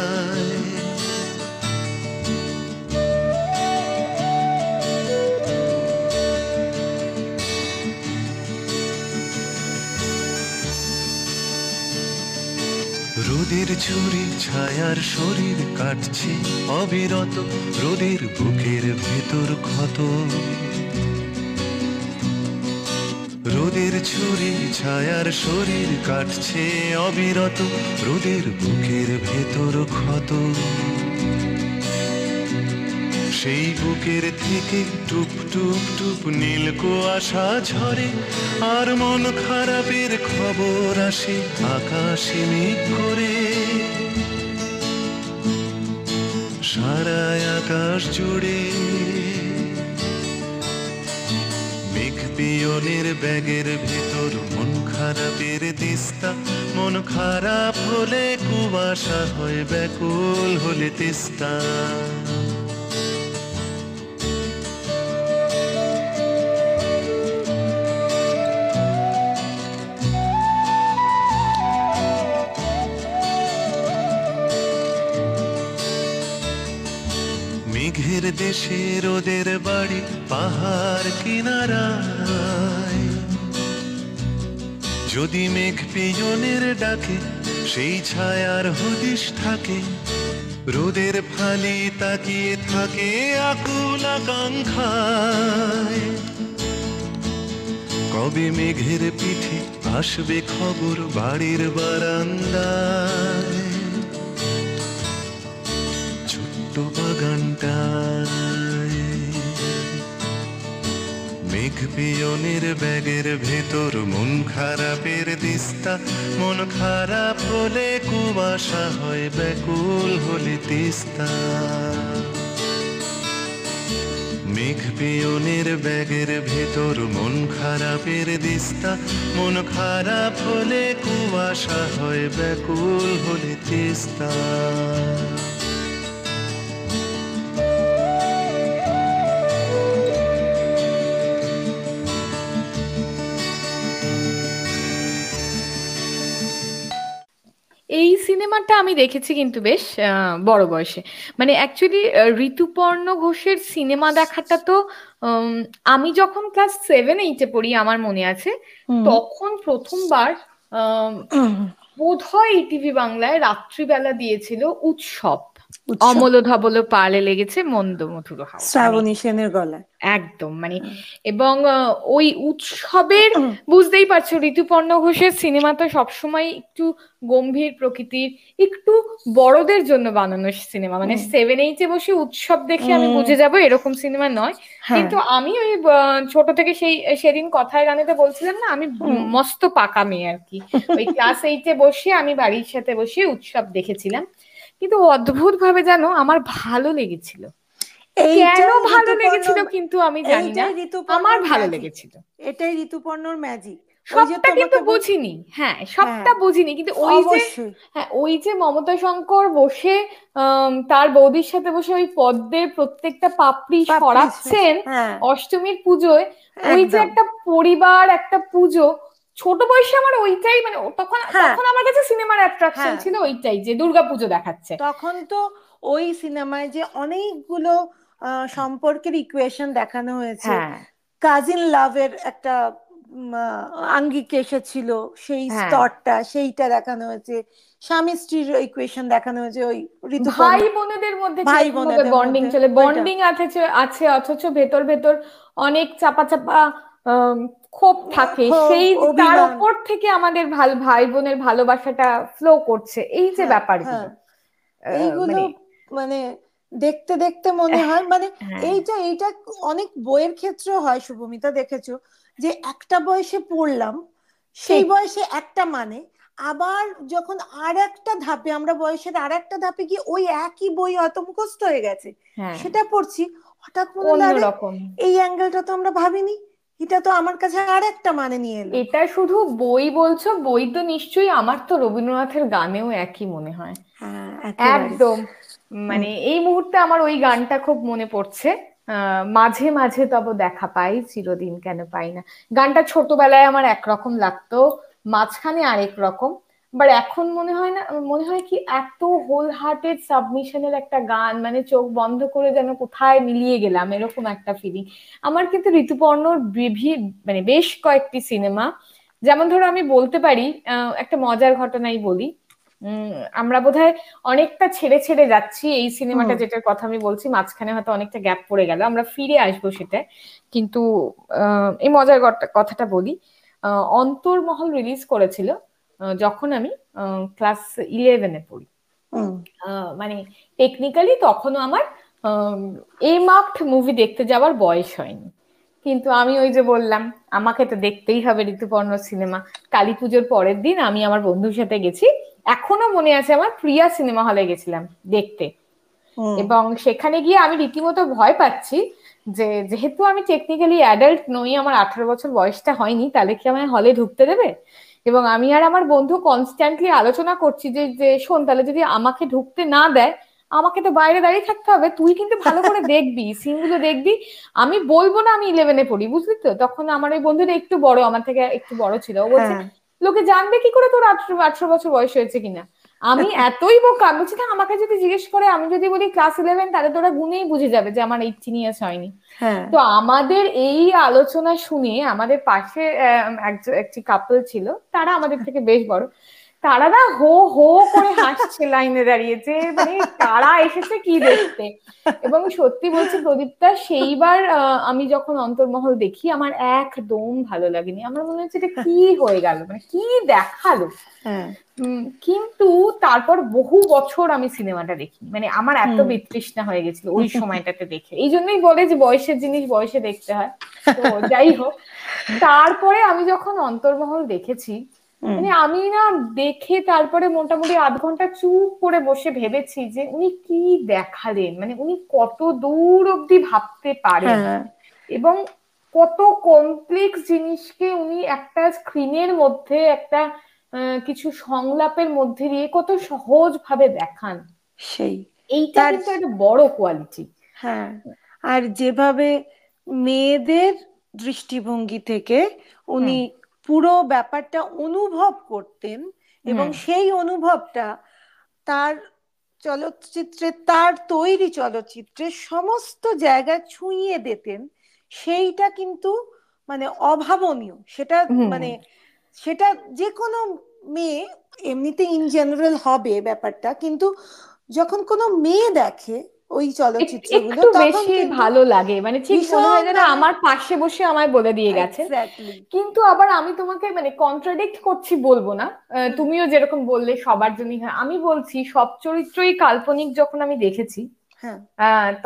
রোদের ছুরি ছায়ার শরীর কাটছে, অবিরত রোদের বুকের ভেতর ক্ষত। রোদের ছুরি ছায়ার শরীর কাটছে, অবিরত রোদের বুকের ভেতর ক্ষত। সেই বুকের থেকে টুপ টুপ টুপ নীল কুয়াশা ঝরে, আর মন খারাপের খবর আসে আকাশে মেঘ করে। সারা আকাশ জুড়ে মেঘ পিয়নের ব্যাগের ভেতর মন খারাপের দিস্তা মন খারাপ হলে কুয়াশা হয় ব্যাকুল হলে তিস্তা। রোদের বাড়ি পাহাড় কিনারায় যদি মেঘ পিজনের ডাকে সেই ছায়ার হদিশ থাকে রোদের ফালি তাকিয়ে থাকে আকুল কবে মেঘের পিঠে আসবে খবর বাড়ির বারান্দায় ছোট্ট বাগানটায় মেঘ পিয়নের ব্যাগের ভেতর মন খারাপের দিস্তা মন খারাপ হলে কুয়াশা হয়, ব্যাকুল হলে তিস্তা। মেঘ পিয়নের ব্যাগের ভেতর মন খারাপের দিস্তা মন খারাপ হলে কুয়াশা হয়, ব্যাকুল হলে তিস্তা। সিনেমাটা আমি দেখেছি কিন্তু বেশ বড় বয়সে। মানে অ্যাকচুয়ালি ঋতুপর্ণ ঘোষের সিনেমা দেখাটা তো আমি যখন ক্লাস সেভেন এইটে পড়ি আমার মনে আছে তখন প্রথমবার বোধ হয় টিভি বাংলায় রাত্রিবেলা দিয়েছিল উৎসব। অমল ধবল পালে লেগেছে মন্দ মধুর হাওয়া। মানে শ্রাবণী সেনের গলায়। একদম মানে এবং ওই উৎসবের বুঝতেই পারছ ঋতুপর্ণ ঘোষের সিনেমা তো সবসময় একটু গম্ভীর প্রকৃতির একটু বড়দের জন্য বানানো সিনেমা। মানে সেভেন এইটে বসে উৎসব দেখে আমি বুঝে যাব এরকম সিনেমা নয়। হ্যাঁ। কিন্তু আমি ওই ছোট থেকে সেই সেদিন কথায় গানেতে বলছিলাম না আমি মস্ত পাকা মেয়ে আর কি। ওই ক্লাস এইটে বসে আমি বাড়ির সাথে বসে উৎসব দেখেছিলাম। কিন্তু অদ্ভুত ভাবে যেন আমার ভালো লেগেছিল। কেন ভালো লেগেছিল কিন্তু আমি জানি না। আমার ভালো লেগেছিল। এটাই ঋতুপর্ণর ম্যাজিক সবটা কিন্তু বুঝিনি। হ্যাঁ সবটা হ্যাঁ। বুঝিনি। কিন্তু ওই যে হ্যাঁ ওই যে মমতা শঙ্কর বসে তার বৌদির সাথে বসে ওই পদ্মের প্রত্যেকটা পাপড়ি পাপড়ি সরাচ্ছেন হ্যাঁ। অষ্টমীর পুজোয়। ওই যে একটা পরিবার একটা পুজো ছোট বয়সে আমার ওইটাই মানে তখন হ্যাঁ। তখন আমার কাছে সিনেমার অ্যাট্রাকশন হ্যাঁ। ছিল ওইটাই যে দুর্গা পুজো দেখাচ্ছে। তখন তো ওই সিনেমায় যে অনেকগুলো সম্পর্কের ইকুয়েশন দেখানো হয়েছে। হ্যাঁ। কাজিন লাভের একটা আঙ্গিক এসেছিল সেই হ্যাঁ। স্তরটা সেইটা দেখানো হয়েছে। স্বামী স্ত্রীর ইকুয়েশন দেখানো হয়েছে ওই ভাই বোনেদের মধ্যে ভাই বোনেদের বন্ডিং চলে। বন্ডিং আছে আছে অথচ ভেতর ভেতর অনেক চাপা চাপা ক্ষোভ থাকে সেই তার উপর থেকে আমাদের ভালো ভাই বোনের ভালোবাসাটা ফ্লো করছে। এই যে হ্যাঁ, ব্যাপারগুলো। হ্যাঁ। এইগুলো মানে মানে দেখতে দেখতে মনে হয় মানে হ্যাঁ। এইটা এইটা অনেক বইয়ের ক্ষেত্রেও হয় শুভমিতা দেখেছ? যে একটা বয়সে পড়লাম সেই বয়সে একটা মানে আবার যখন আর একটা ধাপে আমরা বয়সের আর একটা ধাপে গিয়ে ওই একই বই হয়তো মুখস্থ হয়ে গেছে হ্যাঁ। সেটা পড়ছি হঠাৎ মনে আরে, এই অ্যাঙ্গেলটা তো আমরা ভাবিনি। এটা তো আমার কাছে আর একটা মানে নিয়ে এলো। এটা শুধু বই বলছো বই তো নিশ্চয়ই আমার তো রবীন্দ্রনাথের গানেও একই মনে হয়। হ্যাঁ একদম। মানে এই মুহূর্তে আমার ওই গানটা খুব মনে পড়ছে। আহ, মাঝে মাঝে তব দেখা পাই চিরদিন কেন পাই না। গানটা ছোটবেলায় আমার একরকম লাগতো মাঝখানে আরেক রকম। বাট এখন মনে হয় না মনে হয় কি এত হোল হার্টেড সাবমিশনের একটা গান মানে চোখ বন্ধ করে যেন কোথায় মিলিয়ে গেলাম এরকম একটা ফিলিং আমার কিন্তু ঋতুপর্ণর বিভি- মানে বেশ কয়েকটি সিনেমা যেমন ধরো আমি বলতে পারি একটা মজার ঘটনাই বলি। উম, আমরা বোধহয় অনেকটা ছেড়ে ছেড়ে যাচ্ছি এই সিনেমাটা যেটার কথা আমি বলছি মাঝখানে হয়তো অনেকটা গ্যাপ পড়ে গেল আমরা ফিরে আসব সেটা কিন্তু এই মজার কথাটা বলি আহ, অন্তর্মহল রিলিজ করেছিল যখন আমি ক্লাস ইলেভেনে পড়ি। মানে টেকনিক্যালি তখনও আমার এ মার্কড মুভি দেখতে যাওয়ার বয়স হয়নি। কিন্তু আমি ওই যে বললাম আমাকে তো দেখতেই হবে ঋতুপর্ণ সিনেমা কালী পুজোর পরের দিন আমি আমার বন্ধুর সাথে গেছি। এখনও মনে আছে আমার প্রিয়া সিনেমা হলে গেছিলাম দেখতে। এবং সেখানে গিয়ে আমি রীতিমতো ভয় পাচ্ছি যে যেহেতু আমি টেকনিক্যালি অ্যাডাল্ট নই আমার আঠারো বছর বয়সটা হয়নি তাহলে কি আমায় হলে ঢুকতে দেবে? এবং আমি আর আমার বন্ধু কনস্ট্যান্টলি আলোচনা করছি যে যে শোন তাহলে যদি আমাকে ঢুকতে না দেয় আমাকে তো বাইরে দাঁড়িয়ে থাকতে হবে। তুই কিন্তু ভালো করে দেখবি সিনগুলো দেখবি। আমি বলব না আমি ইলেভেনে পড়ি বুঝলি তো? তখন আমার ওই বন্ধুটা একটু বড় আমার থেকে একটু বড় ছিল। ও বলছে হ্যাঁ। লোকে জানবে কি করে তোর আঠারো আঠারো বছর বয়স হয়েছে কিনা? আমি এতই বোকা আমি বলছি না আমাকে যদি জিজ্ঞেস করে আমি যদি বলি ক্লাস ইলেভেন তাহলে তোরা গুনেই বুঝে যাবে যে আমার এইটিন ইয়ার্স হয়নি। হ্যাঁ। তো আমাদের এই আলোচনা শুনে আমাদের পাশে একটি কাপল ছিল তারা আমাদের থেকে বেশ বড়। তারা না হো হো করে হাসছে লাইনে দাঁড়িয়ে যে মানে তারা এসেছে কি দেখতে? এবং সত্যি বলছি প্রদীপটা সেইবার আমি যখন অন্তর্মহল দেখি আমার একদম ভালো লাগেনি। আমার মনে হচ্ছে এটা কি হয়ে গেল মানে কি দেখাল? হ্যাঁ। কিন্তু তারপর বহু বছর আমি সিনেমাটা দেখি মানে আমার এত বিতৃষ্ণা হয়ে গেছিল ওই সময়টাতে দেখে। এই জন্যই বলে যে বয়সের জিনিস বয়সে দেখতে হয়। তো যাই হোক তারপরে আমি যখন অন্তর্মহল দেখেছি মানে আমি না দেখে তারপরে মোটামুটি আধ ঘণ্টা চুপ করে বসে ভেবেছি যে উনি কি দেখালেন? মানে উনি কত দূর অব্দি ভাবতে পারেন? হ্যাঁ। এবং কত কমপ্লেক্স জিনিসকে উনি একটা স্ক্রিনের মধ্যে একটা কিছু সংলাপের মধ্যে দিয়ে কত সহজ ভাবে দেখান। সেই। এইটা কিন্তু একটা বড় কোয়ালিটি হ্যাঁ আর যেভাবে মেয়েদের দৃষ্টিভঙ্গি থেকে উনি পুরো ব্যাপারটা অনুভব করতেন এবং সেই অনুভবটা তার চলচ্চিত্রে তার তৈরি চলচ্চিত্রে সমস্ত জায়গায় ছুঁয়ে দিতেন সেইটা কিন্তু মানে অভাবনীয়। সেটা মানে সেটা যে কোনো মেয়ে এমনিতে ইন জেনারেল হবে ব্যাপারটা কিন্তু যখন কোনো মেয়ে দেখে ওই চলচ্চিত্রগুলো তখন ভালো লাগে। মানে ঠিক মনে হয় যেন আমার পাশে বসে আমায় বলে দিয়ে গেছে. কিন্তু আবার আমি তোমাকে মানে কন্ট্রাডিক্ট করছি বলব না। তুমিও যেরকম বললে সবার জন্যই হয়। আমি বলছি সব চরিত্রই কাল্পনিক যখন আমি দেখেছি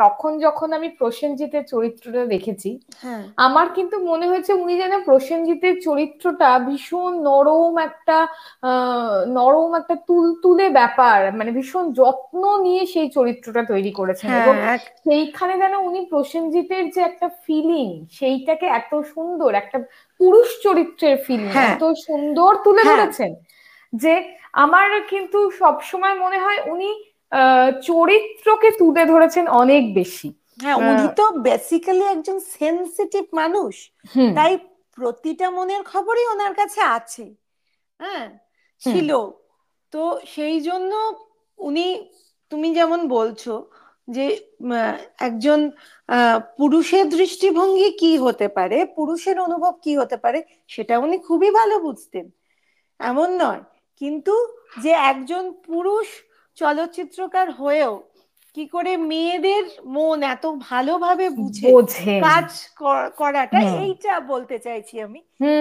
তখন যখন আমি প্রসেনজিতের চরিত্রটা দেখেছি হ্যাঁ আমার কিন্তু মনে হয়েছে উনি যেন প্রসেনজিতের চরিত্রটা ভীষণ নরম একটা নরম একটা তুলতুলে ব্যাপার মানে ভীষণ যত্ন নিয়ে সেই চরিত্রটা তৈরি করেছেন হ্যাঁ এবং সেইখানে যেন উনি প্রসেনজিতের যে একটা ফিলিং সেইটাকে এত সুন্দর একটা পুরুষ চরিত্রের ফিলিং হ্যাঁ। এত সুন্দর তুলে হ্যাঁ। ধরেছেন যে আমার কিন্তু সবসময় মনে হয় উনি আহ, চরিত্রকে তুলে ধরেছেন অনেক বেশি। হ্যাঁ উনি তো বেসিক্যালি একজন সেনসিটিভ মানুষ। তাই প্রতিটা মনের খবরই ওনার কাছে আছে। হ্যাঁ ছিল। তো সেই জন্য উনি তুমি যেমন বলছো যে একজন আহ, পুরুষের দৃষ্টিভঙ্গি কি হতে পারে পুরুষের অনুভব কি হতে পারে সেটা উনি খুবই ভালো বুঝতেন। এমন নয়। কিন্তু যে একজন পুরুষ চলচ্চিত্রকার হয়েও কি করে মেয়েদের মন এত ভালোভাবে বুঝে কাজ করাটা এইটা বলতে চাইছি আমি।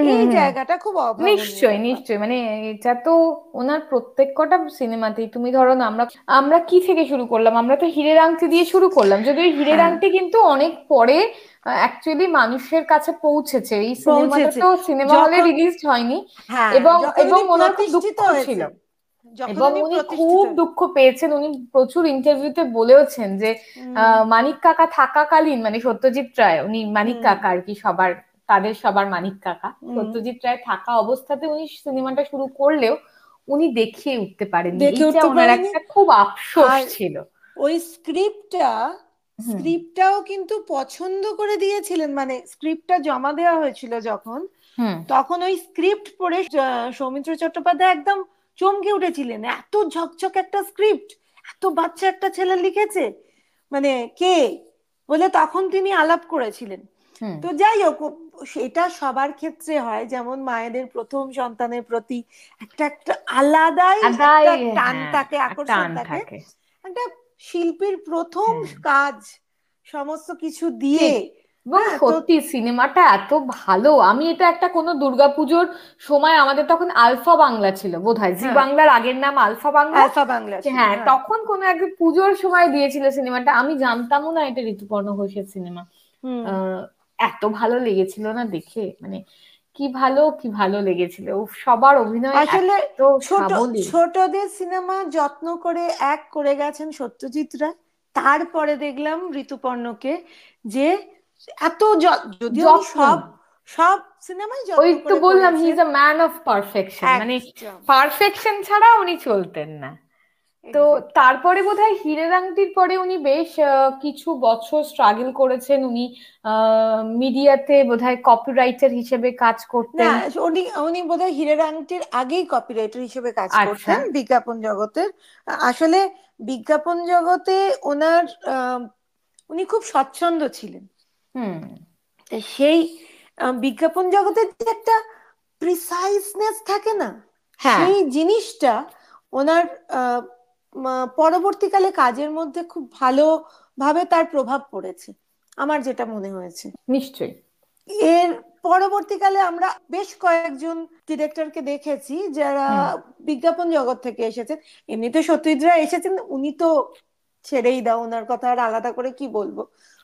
এই জায়গাটা খুব নিশ্চয়ই। নিশ্চয়ই। মানে এটা তো ওনার প্রত্যেক কটা সিনেমাতেই। তুমি ধরো না আমরা আমরা কি থেকে শুরু করলাম? আমরা তো হীরের আংটি দিয়ে শুরু করলাম। যদি ওই হীরের হ্যাঁ। আংটি কিন্তু অনেক পরে অ্যাকচুয়ালি মানুষের কাছে পৌঁছেছে। এই সিনেমাটা তো সিনেমা হলে রিলিজ হয়নি হ্যাঁ এবং- এবং ওনার খুব দুঃখ ছিল। এবং উনি খুব দুঃখ পেয়েছেন। উনি প্রচুর ইন্টারভিউতে বলেওছেন যে মানিক কাকা থাকাকালীন মানে সত্যজিৎ রায় উনি মানিক কাকা আর কি সবার তাদের সবার মানিক কাকা। সত্যজিৎ রায় থাকা অবস্থাতে উনি সিনেমাটা শুরু করলেও উনি দেখিয়ে উঠতে পারেননি। ওনার একটা খুব আফসোস ছিল। ওই স্ক্রিপ্টটা স্ক্রিপ্টটাও কিন্তু পছন্দ করে দিয়েছিলেন। মানে স্ক্রিপ্টটা জমা দেওয়া হয়েছিল যখন তখন ওই স্ক্রিপ্ট পড়ে সৌমিত্র চট্টোপাধ্যায় একদম চমকে উঠেছিলেন। এত ঝকঝক একটা স্ক্রিপ্ট এত বাচ্চা একটা ছেলে লিখেছে। মানে কে? বলে তখন তিনি আলাপ করেছিলেন। তো যাই হোক সেটা সবার ক্ষেত্রে হয়। যেমন মায়েদের প্রথম সন্তানের প্রতি একটা একটা আলাদাই একটা টান হ্যাঁ, থাকে আকর্ষণ থাকে। একটা শিল্পীর প্রথম হ্যাঁ। কাজ সমস্ত কিছু দিয়ে এবং হ্যাঁ, সত্যি সিনেমাটা এত ভালো। আমি এটা একটা কোনো দুর্গাপুজোর সময় আমাদের তখন আলফা বাংলা ছিল বোধহয়। জি হ্যাঁ। বাংলার আগের নাম আলফা বাংলা? আলফা বাংলা হ্যাঁ হ্যাঁ। তখন কোনো এক পুজোর সময় দিয়েছিল সিনেমাটা। আমি জানতামও না এটা ঋতুপর্ণ ঘোষের সিনেমা। আহ, এত ভালো লেগেছিল না দেখে? মানে কি ভালো কি ভালো লেগেছিল। সবার অভিনয় আসলে ছোটদের সিনেমা যত্ন করে এক করে গেছেন সত্যজিৎ রায়। তারপরে দেখলাম ঋতুপর্ণকে যে এত য- যদিও সব সব সিনেমাই ওই তো বললাম he is a man of perfection মানে পারফেকশন ছাড়া উনি চলতেন না। তো. তারপরে বোধহয় হীরের আংটির পরে উনি বেশ কিছু বছর স্ট্রাগল করেছেন। উনি মিডিয়াতে বোধ বোধহয় কপিরাইটার হিসেবে কাজ করতেন। উনি উনি বোধহয় হীরের আংটির আগেই কপিরাইটার হিসেবে কাজ আচ্ছা। করতেন বিজ্ঞাপন জগতের। আসলে বিজ্ঞাপন জগতে ওনার আহ, উনি খুব স্বচ্ছন্দ ছিলেন। হুম। তা সেই আহ, বিজ্ঞাপন জগতের যে একটা প্রিসাইসনেস থাকে না হ্যাঁ। সেই জিনিসটা ওনার আহ, পরবর্তীকালে কাজের মধ্যে খুব ভালোভাবে তার প্রভাব পড়েছে আমার যেটা মনে হয়েছে। নিশ্চয়ই। এর পরবর্তীকালে আমরা বেশ কয়েকজন ডিরেক্টরকে দেখেছি যারা বিজ্ঞাপন জগৎ থেকে এসেছেন। এমনিতে সত্যজিৎরা এসেছেন উনি তো ছেড়েই দাও ওনার কথা আর আলাদা করে কি বলব?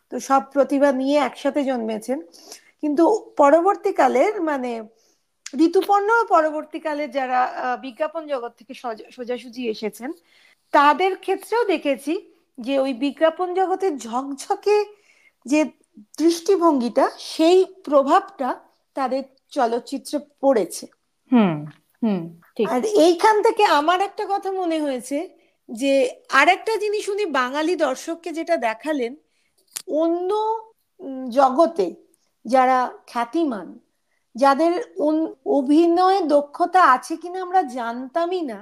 তো সব প্রতিভা নিয়ে একসাথে জন্মেছেন। কিন্তু পরবর্তীকালের মানে ঋতুপর্ণ পরবর্তীকালে যারা বিজ্ঞাপন জগৎ থেকে সজ- সোজাসুজি এসেছেন তাদের ক্ষেত্রেও দেখেছি যে ওই বিজ্ঞাপন জগতের ঝকঝকে যে দৃষ্টিভঙ্গিটা সেই প্রভাবটা তাদের চলচ্চিত্রে পড়েছে। হুম হুম ঠিক। আর এইখান থেকে আমার একটা কথা মনে হয়েছে যে আরেকটা জিনিস উনি বাঙালি দর্শককে যেটা দেখালেন অন্য জগতে যারা খ্যাতিমান যাদের অভিনয়ে দক্ষতা আছে কিনা আমরা জানতামই না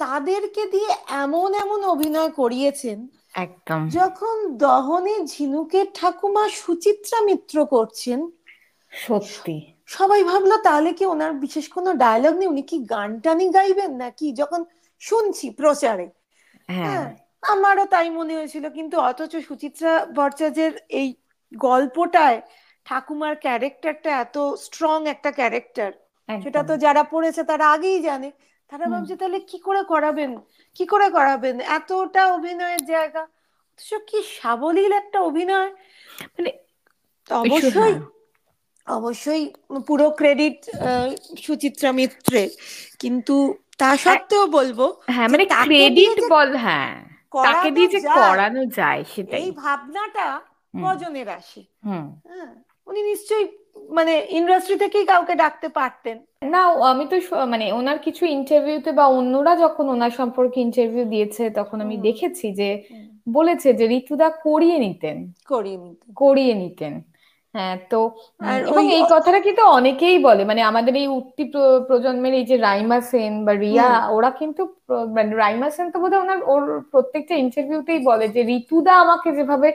তাদেরকে দিয়ে এমন এমন অভিনয় করিয়েছেন একদম। যখন দহনে ঝিনুকের ঠাকুমা সুচিত্রা মিত্র করছেন। সত্যি। সবাই ভাবলো তাহলে কি ওনার বিশেষ কোনো ডায়লগ নেই? উনি কি গান টানি গাইবেন নাকি? যখন শুনছি প্রচারে। হ্যাঁ। হ্যাঁ আমারও তাই মনে হয়েছিল। কিন্তু অথচ সুচিত্রা ভট্টাচার্যের এই গল্পটায় ঠাকুমার ক্যারেক্টারটা এত স্ট্রং একটা ক্যারেক্টার সেটা তো যারা পড়েছে তারা আগেই জানে। তারা ভাবছে তাহলে কি করে করাবেন? কি করে করাবেন? এতটা অভিনয়ের জায়গা। অথচ কি সাবলীল একটা অভিনয়। মানে অবশ্যই হ্যাঁ। অবশ্যই পুরো ক্রেডিট সুচিত্রা মিত্রের। কিন্তু তা সত্ত্বেও বলব হ্যাঁ মানে ক্রেডিট বল হ্যাঁ। তাকে দিয়ে যে যায়, করানো যায় সেটাই। এই ভাবনাটা। কজনের আসে? হ্যাঁ উনি নিশ্চয়ই মানে ইন্ডাস্ট্রি থেকেই কাউকে ডাকতে পারতেন। না আমি তো মানে ওনার কিছু ইন্টারভিউতে বা অন্যরা যখন ওনার সম্পর্কে ইন্টারভিউ দিয়েছে তখন আমি দেখেছি যে বলেছে যে ঋতুদা করিয়ে নিতেন। করিয়ে নিতেন। করিয়ে নিতেন। হ্যাঁ তো এবং এই কথাটা কিন্তু অনেকেই বলে মানে আমাদের এই উঠতি প্রজন্মের এই যে রাইমা সেন বা রিয়া ওরা কিন্তু মানে রাইমা সেন তো বোধহয় ওনার ওর প্রত্যেকটা ইন্টারভিউতেই বলে যে ঋতুদা আমাকে যেভাবে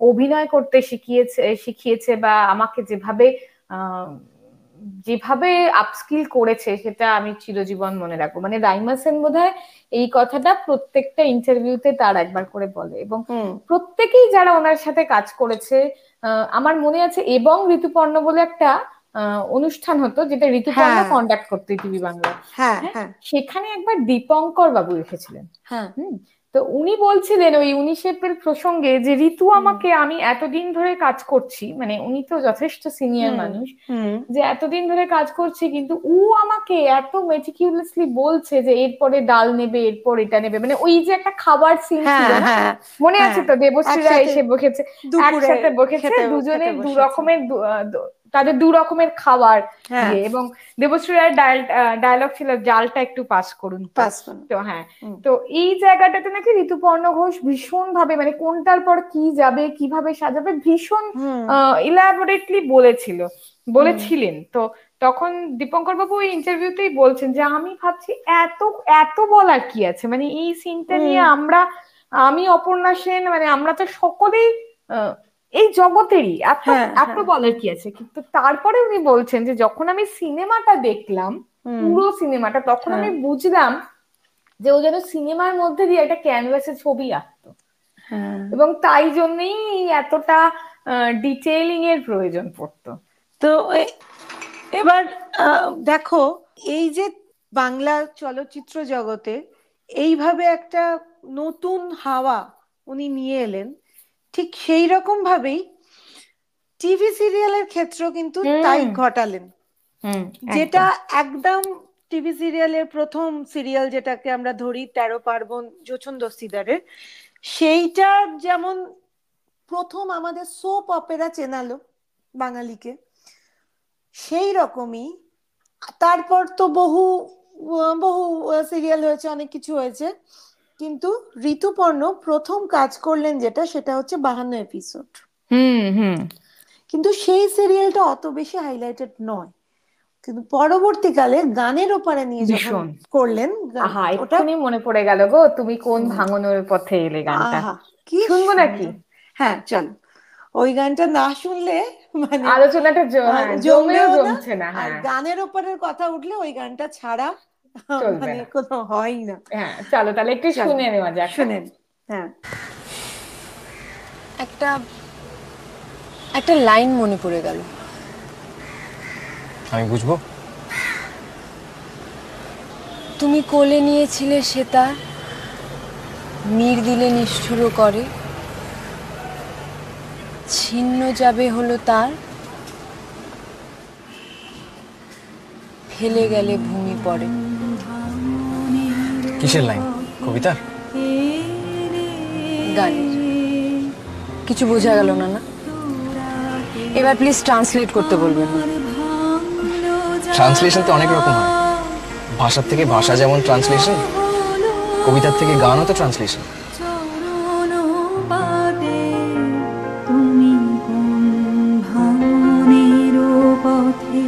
অভিনয় করতে শিখিয়েছে শিখিয়েছে বা আমাকে যেভাবে আহ, যেভাবে আপস্কিল করেছে সেটা আমি চিরজীবন মনে রাখব। মানে রাইমা সেন বোধহয় এই কথাটা প্রত্যেকটা ইন্টারভিউতে তার একবার করে বলে এবং প্রত্যেকেই যারা ওনার সাথে কাজ করেছে আমার মনে আছে এবং ঋতুপর্ণ বলে একটা আহ, অনুষ্ঠান হতো যেটা ঋতুপর্ণ হ্যাঁ। কন্ডাক্ট করতো টিভি বাংলা। হ্যাঁ হ্যাঁ? হ্যাঁ। সেখানে একবার দীপঙ্কর বাবু এসেছিলেন। হ্যাঁ। হুম? তো উনি বলছিলেন ওই উনিশেফের প্রসঙ্গে যে ঋতু আমাকে আমি এতদিন ধরে কাজ করছি। মানে উনি তো যথেষ্ট সিনিয়র মানুষ। যে এতদিন ধরে কাজ করছি কিন্তু ও আমাকে এত মেটিকিউলাসলি বলছে যে এরপরে ডাল নেবে এরপর এটা নেবে। মানে ওই যে একটা খাবার সিন হ্যাঁ হ্যাঁ। মনে হ্যাঁ, আছে তো? দেবশ্রীরা এসে বসেছে। একসাথে বসেছে খেতে- দুজনে দু রকমের তাদের দু রকমের খাবার হ্যাঁ। এবং দেবশ্রী রায়ের ডায়লগ ছিল জালটা একটু পাস করুন। তো। পাস তো হ্যাঁ। তো এই জায়গাটাতে নাকি ঋতুপর্ণ ঘোষ ভীষণ ভাবে মানে কোনটার পর কি যাবে কীভাবে সাজাবে ভীষণ। ইলাবোরেটলি বলেছিল বলেছিলেন। তো তখন দীপঙ্কর বাবু ওই ইন্টারভিউতেই বলছেন যে আমি ভাবছি এত এত বলার কি আছে? মানে এই সিনটা নিয়ে আমরা আমি অপর্ণা সেন মানে আমরা তো সকলেই আহ, এই জগতেরই। এত হ্যাঁ, এত হ্যাঁ। বলার কি আছে? কিন্তু তারপরে উনি বলছেন যে যখন আমি সিনেমাটা দেখলাম পুরো সিনেমাটা তখন আমি হ্যাঁ। বুঝলাম যে ও যেন সিনেমার মধ্যে দিয়ে একটা ক্যানভাসে ছবি আঁকতো। হ্যাঁ। এবং তাই জন্যই এতটা ডিটেইলিং এর প্রয়োজন পড়তো। তো এবার দেখো এই যে বাংলা চলচ্চিত্র জগতে এইভাবে একটা নতুন হাওয়া উনি নিয়ে এলেন। ঠিক সেই রকম ভাবেই টিভি সিরিয়ালের ক্ষেত্রেও কিন্তু তাই ঘটালেন। যেটা একদম টিভি সিরিয়ালের প্রথম সিরিয়াল যেটাকে আমরা ধরি তেরো পার্বণ যোছন দস্তিদারের সেইটার যেমন প্রথম আমাদের সোপ অপেরা চেনালো বাঙালিকে সেই রকমই। তারপর তো বহু বহু সিরিয়াল হয়েছে অনেক কিছু হয়েছে। কিন্তু ঋতুপর্ণ প্রথম কাজ করলেন যেটা সেটা হচ্ছে বাহান্ন এপিসোড হুম হুম। কিন্তু সেই সিরিয়ালটা অত বেশি হাইলাইটেড নয়। কিন্তু পরবর্তীকালে গানের ওপারে নিয়ে যখন করলেন ওটা মনে পড়ে গেল গো তুমি কোন ভাঙনের পথে এলে গানটা? কি শুনব নাকি? হ্যাঁ চলো। ওই গানটা না শুনলে মানে আলোচনাটা হ্যাঁ, জমেও জমছে না হ্যাঁ। গানের ওপারের কথা উঠলে ওই গানটা ছাড়া মানে কোনো হয় না। হ্যাঁ চলো তাহলে একটু শুনে নেওয়া যাক। শুনেন হ্যাঁ। একটা একটা লাইন মনে পড়ে গেল। আমি বুঝব? তুমি কোলে নিয়েছিলে সে তার নীর দিলে নিষ্ঠুর করে। ছিন্ন যাবে হলো তার ফেলে গেলে ভূমি পড়ে। কিসের লাইন? কবিতা গানের কিছু বোঝা গেল না না? এবার প্লিজ ট্রান্সলেট করতে বলবেন। ট্রান্সলেশন তো অনেক রকম হয়। ভাষার থেকে ভাষা যেমন ট্রান্সলেশন কবিতার থেকে গানও তো ট্রান্সলেশন তুমি কোন ভাঙনের পথে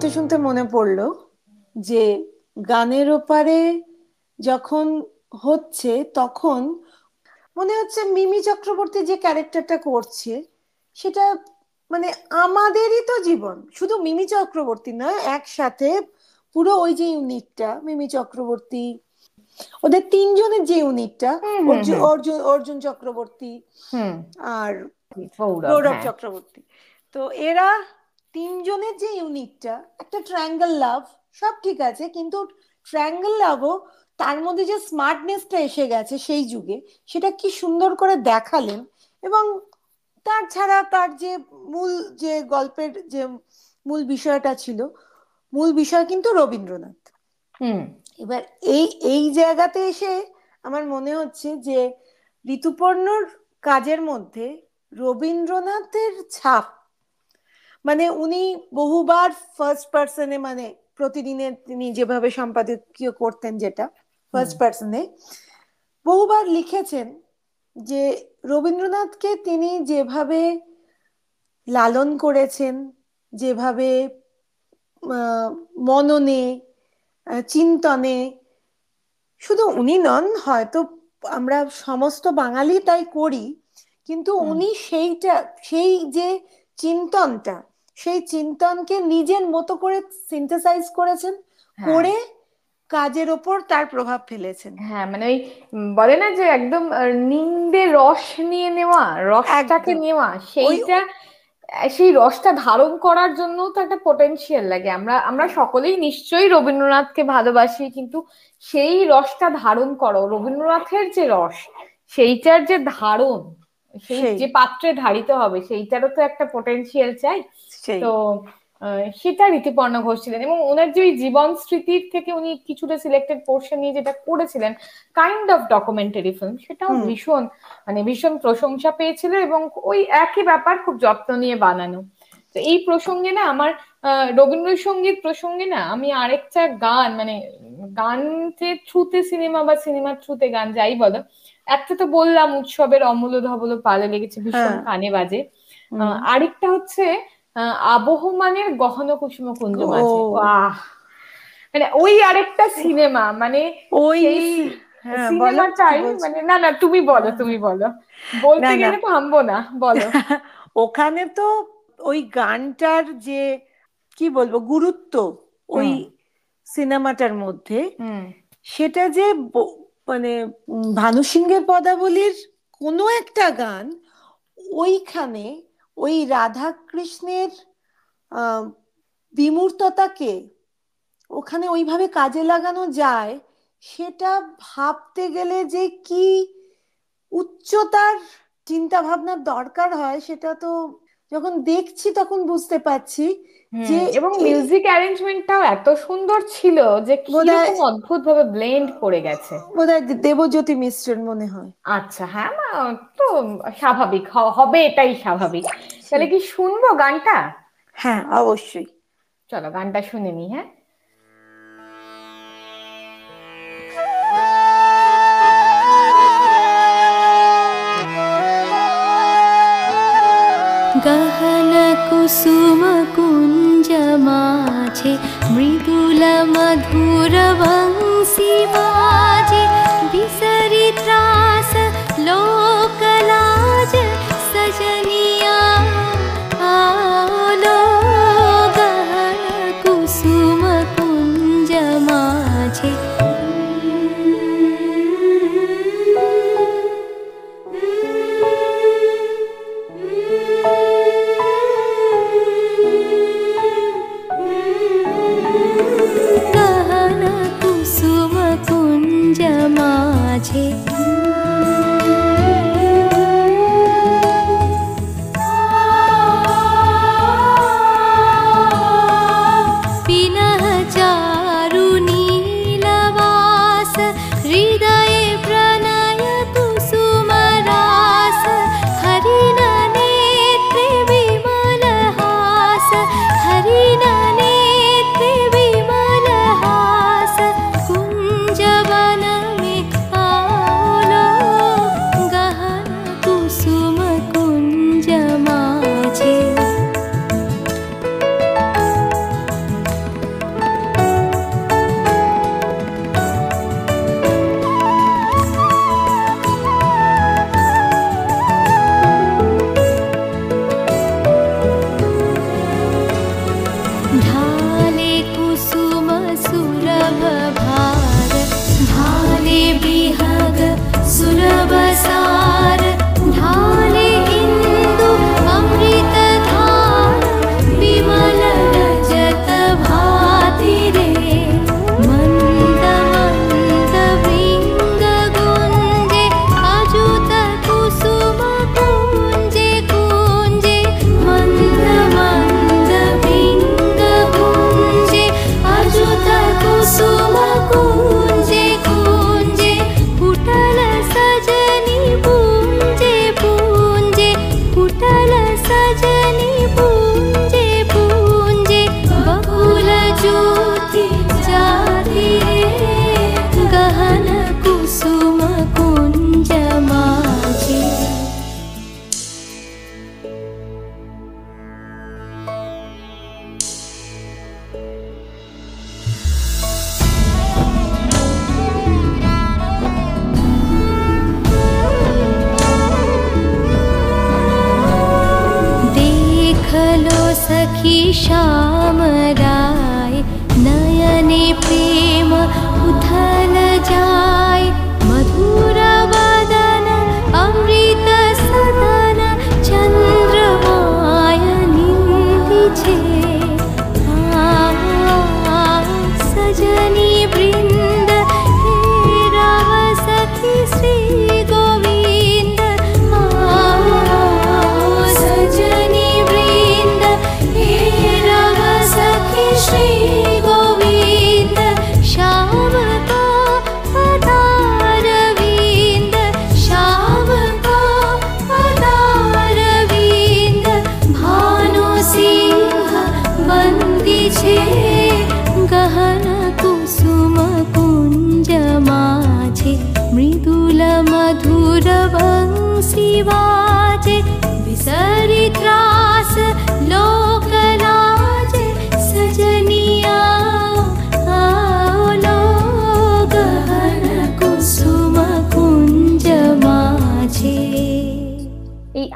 শুনতে শুনতে মনে পড়ল যে গানের ওপারে যখন হচ্ছে তখন মনে হচ্ছে মিমি চক্রবর্তী যে ক্যারেক্টারটা করছে সেটা মানে আমাদেরই তো জীবন। শুধু মিমি চক্রবর্তী নয় একসাথে পুরো ওই যে ইউনিটটা মিমি চক্রবর্তী ওদের তিনজনের যে ইউনিটটা অর্জুন অর্জুন চক্রবর্তী আর গৌরব গৌরব হ্যাঁ। চক্রবর্তী। তো এরা তিনজনের যে ইউনিটটা একটা ট্রায়াঙ্গেল লাভ সব ঠিক আছে কিন্তু ট্রায়াঙ্গেল লাভও তার মধ্যে যে স্মার্টনেসটা এসে গেছে সেই যুগে সেটা কি সুন্দর করে দেখালেন এবং তার ছাড়া তার যে মূল যে গল্পের যে মূল বিষয়টা ছিল মূল বিষয় কিন্তু রবীন্দ্রনাথ। হুম। এবার এই এই জায়গাতে এসে আমার মনে হচ্ছে যে ঋতুপর্ণর কাজের মধ্যে রবীন্দ্রনাথের ছাপ মানে উনি বহুবার ফার্স্ট পার্সনে মানে প্রতিদিনে তিনি যেভাবে সম্পাদকীয় করতেন যেটা ফার্স্ট পার্সনে বহুবার লিখেছেন যে রবীন্দ্রনাথকে তিনি যেভাবে লালন করেছেন যেভাবে মননে চিন্তনে শুধু উনি নন হয়তো আমরা সমস্ত বাঙালি তাই করি কিন্তু উনি সেইটা সেই যে চিন্তনটা সেই চিন্তনকে নিজের মতো করে সিনথেসাইজ করেছেন হ্যাঁ। করে কাজের ওপর তার প্রভাব ফেলেছেন। হ্যাঁ মানে ওই বলে না যে একদম নিন্দে রস নিয়ে নেওয়া রসটাকে নেওয়া সেইটা সেই রসটা ধারণ করার জন্য তো একটা পোটেনশিয়াল লাগে। আমরা আমরা সকলেই নিশ্চয়ই রবীন্দ্রনাথকে ভালোবাসি কিন্তু সেই রসটা ধারণ করো রবীন্দ্রনাথের যে রস সেইটার যে ধারণ সেই। যে পাত্রে ধারিত হবে সেইটারও তো একটা পোটেনশিয়াল চাই। তো সেটা ঋতুপর্ণ ঘোষ ছিলেন এবং ওনার যে ওই জীবন স্মৃতির থেকে উনি কিছুটা সিলেক্টেড পোর্শন নিয়ে যেটা করেছিলেন কাইন্ড অফ ডকুমেন্টারি ফিল্ম সেটাও ভীষণ মানে ভীষণ প্রশংসা পেয়েছিল এবং ওই একই ব্যাপার খুব যত্ন নিয়ে বানানো। তো এই প্রসঙ্গে না আমার রবীন্দ্রসঙ্গীত প্রসঙ্গে না আমি আরেকটা গান মানে গানতে থ্রুতে সিনেমা বা সিনেমার থ্রুতে গান যাই বলো একটা তো বললাম উৎসবের অমূল্য ধবল পালে লেগেছে ভীষণ হ্যাঁ। কানে বাজে। আরেকটা হচ্ছে আহ, আবহমানের গহন কুসুম কুঞ্জ মাঝে। মানে ওই আরেকটা সিনেমা মানে ওই হ্যাঁ, সিনেমাটাই মানে না না তুমি বলো তুমি বলো। বলতে। গেলে থামবো না বলো। ওখানে তো ওই গানটার যে কি বলব গুরুত্ব ওই সিনেমাটার মধ্যে হুম। সেটা যে মানে ভানু সিংহের পদাবলীর কোনো একটা গান ওইখানে ওই রাধা কৃষ্ণের বিমূর্ততাকে ওখানে ওইভাবে কাজে লাগানো যায়, সেটা ভাবতে গেলে যে কি উচ্চতার চিন্তা ভাবনার দরকার হয়, সেটা তো যখন দেখছি তখন বুঝতে পারছি। যে এবং মিউজিক অ্যারেঞ্জমেন্টটাও এত সুন্দর ছিল যে বোধহয়- কীরকম অদ্ভুত ভাবে ব্লেন্ড করে গেছে। বোধহয় দেবজ্যোতি মিশ্রের মনে হয়। আচ্ছা হ্যাঁ না, তো স্বাভাবিক হবে এটাই স্বাভাবিক। তাহলে কি শুনব গানটা? হ্যাঁ অবশ্যই। চলো গানটা শুনে নি হ্যাঁ। গহন কুসুম माझे मृदुल मधुरं सीमा विसरि तास लो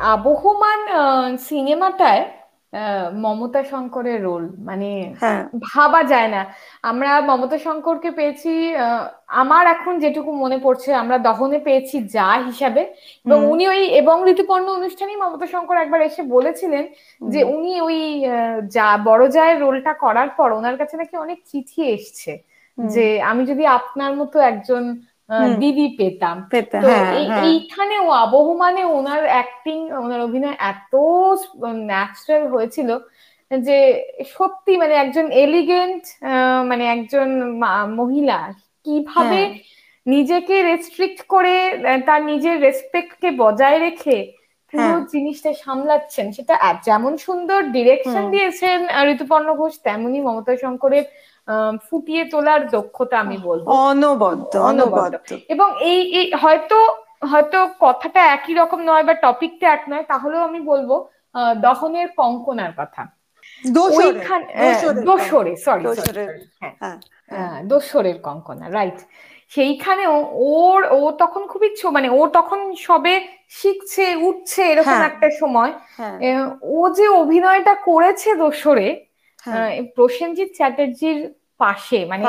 আবহমান সিনেমাটায় মমতা শঙ্করের রোল মানে হ্যাঁ। ভাবা যায় না। আমরা মমতা শঙ্করকে পেয়েছি আমার এখন যেটুকু মনে পড়ছে আমরা দহনে পেয়েছি যা হিসাবে। এবং উনি ওই এবং ঋতুপর্ণ অনুষ্ঠানেই মমতা শঙ্কর একবার এসে বলেছিলেন যে উনি ওই যা বড় জায়ের রোলটা করার পর ওনার কাছে নাকি অনেক চিঠি এসছে। যে আমি যদি আপনার মতো একজন আহ। দিদি পেতাম পেতে তো হ্যাঁ হ্যাঁ এইখানেও আবহমানে ওনার অ্যাক্টিং ওনার অভিনয় এত ন্যাচারাল হয়েছিল যে সত্যি মানে একজন এলিগেন্ট মানে একজন মহিলা কীভাবে হ্যাঁ। নিজেকে রেস্ট্রিক্ট করে তার নিজের রেসপেক্টকে বজায় রেখে পুরো। জিনিসটা সামলাচ্ছেন সেটা যেমন সুন্দর ডিরেকশন দিয়েছেন ঋতুপর্ণ ঘোষ তেমনি মমতা শঙ্করের ফুটিয়ে তোলার দক্ষতা আমি বলব। অনবদ্য অনবদ্য। এবং এই হয়তো হয়তো কথাটা একই রকম নয় বা টপিকটা এক নয় তাহলেও আমি বলব দহনের কঙ্কনার কথা। দোসরে ওইখানে হ্যাঁ, দোসরে সরি দোসরের, হ্যাঁ। হ্যাঁ হ্যাঁ, দোসরের কঙ্কনা রাইট সেইখানেও ওর ও তখন খুবই মানে ও তখন সবে শিখছে উঠছে এরকম হ্যাঁ। একটা সময়। হ্যাঁ। ও যে অভিনয়টা করেছে দোসরে হ্যাঁ প্রসেনজিৎ চ্যাটার্জির পাশে মানে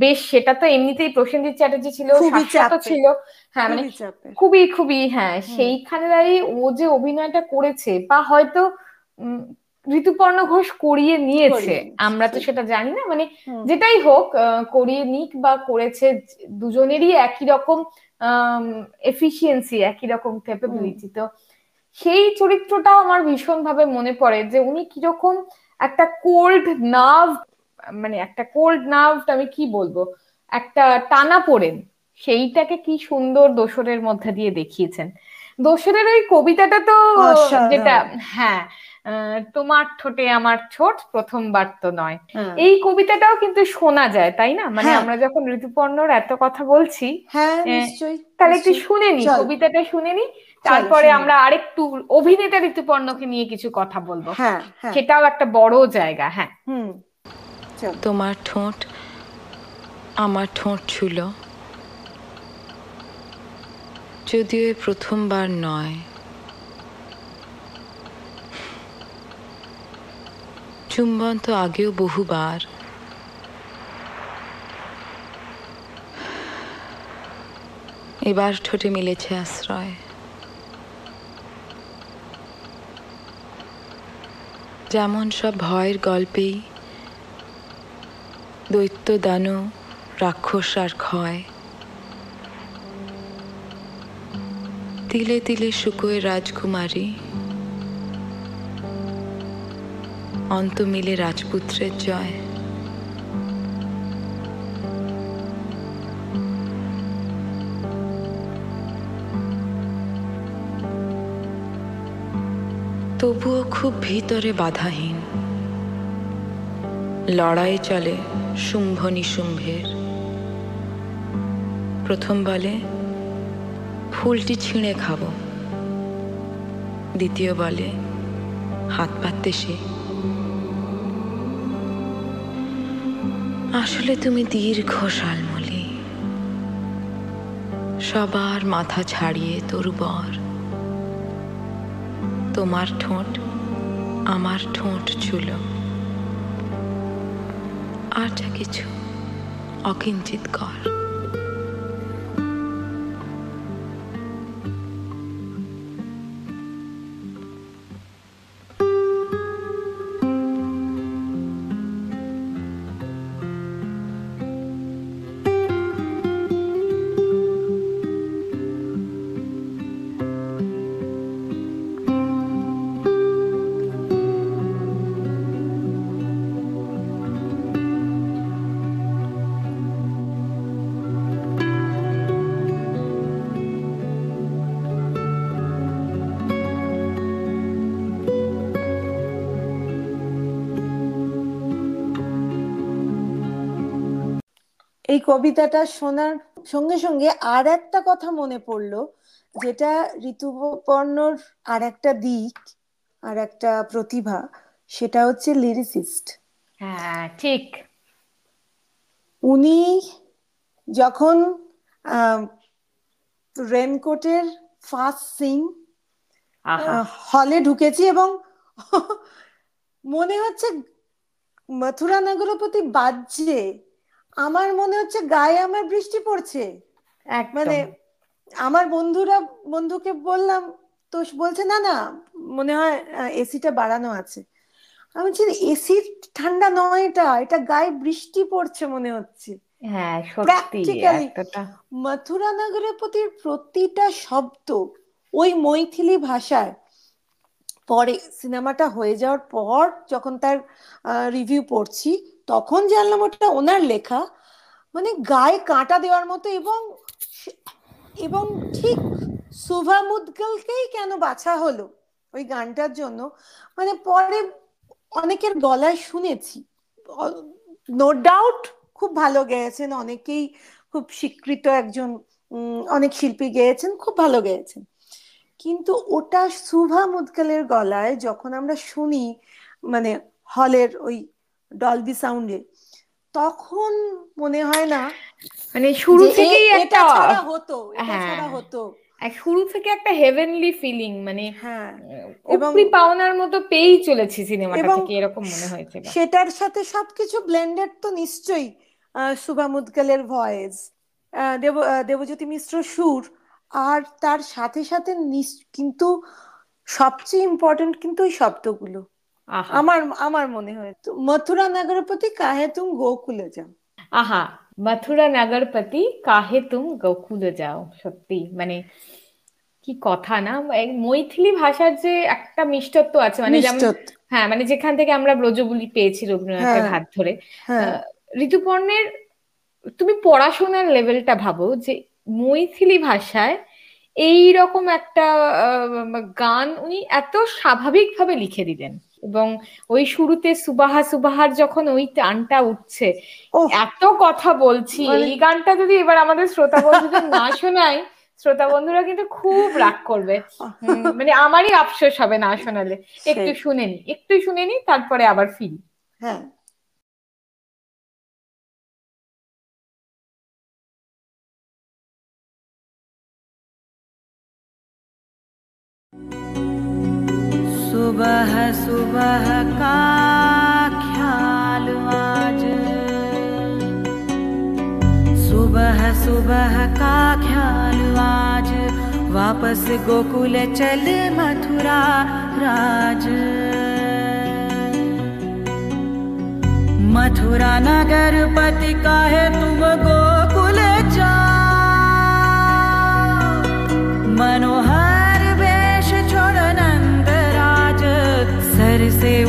বেশ সেটা তো এমনিতেই প্রসেনজিৎ চ্যাটার্জি ছিল শাশ্বত ছিল হ্যাঁ মানে খুবই খুবই হ্যাঁ সেইখানে দাঁড়িয়ে ও যে অভিনয়টা করেছে বা হয়তো ঋতুপর্ণ ঘোষ করিয়ে নিয়েছে আমরা তো সেটা জানি না মানে যেটাই হোক আহ, করিয়ে নিক বা করেছে দুজনেরই একই রকম এফিসিয়েন্সি একই রকম ক্যাপাবিলিটি তো সেই চরিত্রটাও আমার ভীষণ ভাবে মনে পড়ে যে উনি কীরকম একটা কোল্ড নার্ভ মানে একটা কোল্ড নার্ভ আমি কি বলব? একটা টানা পড়েন সেইটাকে কি সুন্দর দোসরের মধ্যে দিয়ে দেখিয়েছেন। দোসরের ওই কবিতাটা তো যেটা হ্যাঁ তোমার ঠোঁটে আমার ঠোঁট প্রথমবার তো নয়। হ্যাঁ। এই কবিতাটাও কিন্তু শোনা যায় তাই না? মানে হ্যাঁ। আমরা যখন ঋতুপর্ণর এত কথা বলছি হ্যাঁ নিশ্চয়ই তাহলে একটু শুনে নি কবিতাটা শুনে নি। তারপরে আমরা আরেকটু অভিনেতা ঋতুপর্ণকে নিয়ে কিছু কথা বলব। হ্যাঁ হ্যাঁ। সেটাও একটা বড় জায়গা হ্যাঁ। হুম তোমার ঠোঁট আমার ঠোঁট ছিল। যদিও প্রথমবার নয়। চুম্বন তো আগেও বহুবার। এবার ঠোঁটে মিলেছে আশ্রয়। যেমন সব ভয়ের গল্পেই দৈত্য দান রাক্ষস আর ক্ষয়। তিলে তিলে শুকোয় রাজকুমারী। অন্ত মিলে রাজপুত্রের জয়। তবুও খুব ভিতরে বাধাহীন। লড়াই চলে শুম্ভ নিশুম্ভের। প্রথম বলে, ফুলটি ছিঁড়ে খাব। দ্বিতীয় বলে, হাত পাততে সে। আসলে তুমি দীর্ঘ শালমলি সবার মাথা ছাড়িয়ে তরুবর তোমার ঠোঁট আমার ঠোঁট ছুল। আর যা কিছু অকিঞ্চিত কর। কবিতাটা শোনার সঙ্গে সঙ্গে আর একটা কথা মনে পড়ল যেটা ঋতুপর্ণর আর একটা দিক আর একটা প্রতিভা সেটা হচ্ছে লিরিসিস্ট হ্যাঁ ঠিক। উনি যখন রেনকোটের ফার্স্ট সিং আহা। হলে ঢুকেছি এবং মনে হচ্ছে মথুরা নগরপতি বাজছে। আমার মনে হচ্ছে গায়ে আমার বৃষ্টি পড়ছে। মানে আমার বন্ধুরা বন্ধুকে বললাম তো বলছে না না মনে হয় এসিটা বাড়ানো আছে। আমি বলছি এসি ঠান্ডা নয় এটা এটা গায়ে বৃষ্টি পড়ছে মনে হচ্ছে। হ্যাঁ Practically. মথুরা নগরপতির প্রতিটা শব্দ ওই মৈথিলি ভাষায়। পরে সিনেমাটা হয়ে যাওয়ার পর যখন তার রিভিউ পড়ছি তখন জানলাম ওটা ওনার লেখা মানে গায়ে কাঁটা দেওয়ার মতো এবং এবং ঠিক সুভা মুদগলকেই কেন বাছা হলো ওই গানটার জন্য? মানে পরে অনেকের গলায় শুনেছি। নো ডাউট খুব ভালো গেয়েছেন, অনেকেই খুব স্বীকৃত একজন অনেক শিল্পী গেয়েছেন, খুব ভালো গেয়েছেন। কিন্তু ওটা সুভা মুদকালের গলায় যখন আমরা শুনি মানে হলের ওই ডলবি সাউন্ডে তখন মনে হয় না মানে শুরু থেকেই একটা ছাড়া হতো এটা হ্যাঁ। ছাড়া হতো। শুরু থেকে একটা হেভেনলি ফিলিং মানে হ্যাঁ। এবং পাওনার মতো পেয়েই চলেছি সিনেমাটা থেকে এরকম মনে হয়েছিল সেটার সাথে সবকিছু ব্লেন্ডেড তো নিশ্চয়ই শুভা মুদগালের ভয়েস দেব দেবজ্যোতি মিশ্র সুর আর তার সাথে সাথে কিন্তু সবচেয়ে ইম্পর্টেন্ট কিন্তু ওই শব্দগুলো। আমার আমার মনে হয় মথুরা নগরপতি কাহে তুম গোকুলে যাও। আহা মথুরা নগরপতি কাহে তুম গোকুলে যাও সত্যি। মানে কি কথা না? মৈথিলি ভাষার যে একটা মিষ্টত্ব আছে মানে যেমন হ্যাঁ মানে যেখান থেকে আমরা ব্রজবুলি পেয়েছি রবীন্দ্রনাথের হ্যাঁ, হাত ধরে। হ্যাঁ। ঋতুপর্ণের তুমি পড়াশোনার লেভেলটা ভাবো যে মৈথিলি ভাষায় এই রকম একটা গান উনি এত স্বাভাবিকভাবে লিখে দিলেন। এবং ওই শুরুতে সুবাহা সুবাহার যখন ওই টানটা উঠছে এত কথা বলছি। মানে- এই গানটা যদি এবার আমাদের শ্রোতা বন্ধুদের না শোনাই শ্রোতা বন্ধুরা কিন্তু খুব রাগ করবে। মানে আমারই আফসোস হবে না শোনালে। একটু শুনে নি একটু শুনে নি তারপরে আবার ফিরি। হ্যাঁ। सुबह सुबह का ख्याल आज? सुबह सुबह का ख्याल आज? वापस गोकुल चल मथुरा राज। मथुरा नगर पति काहे तुम गोकुल जाओ? मनोहर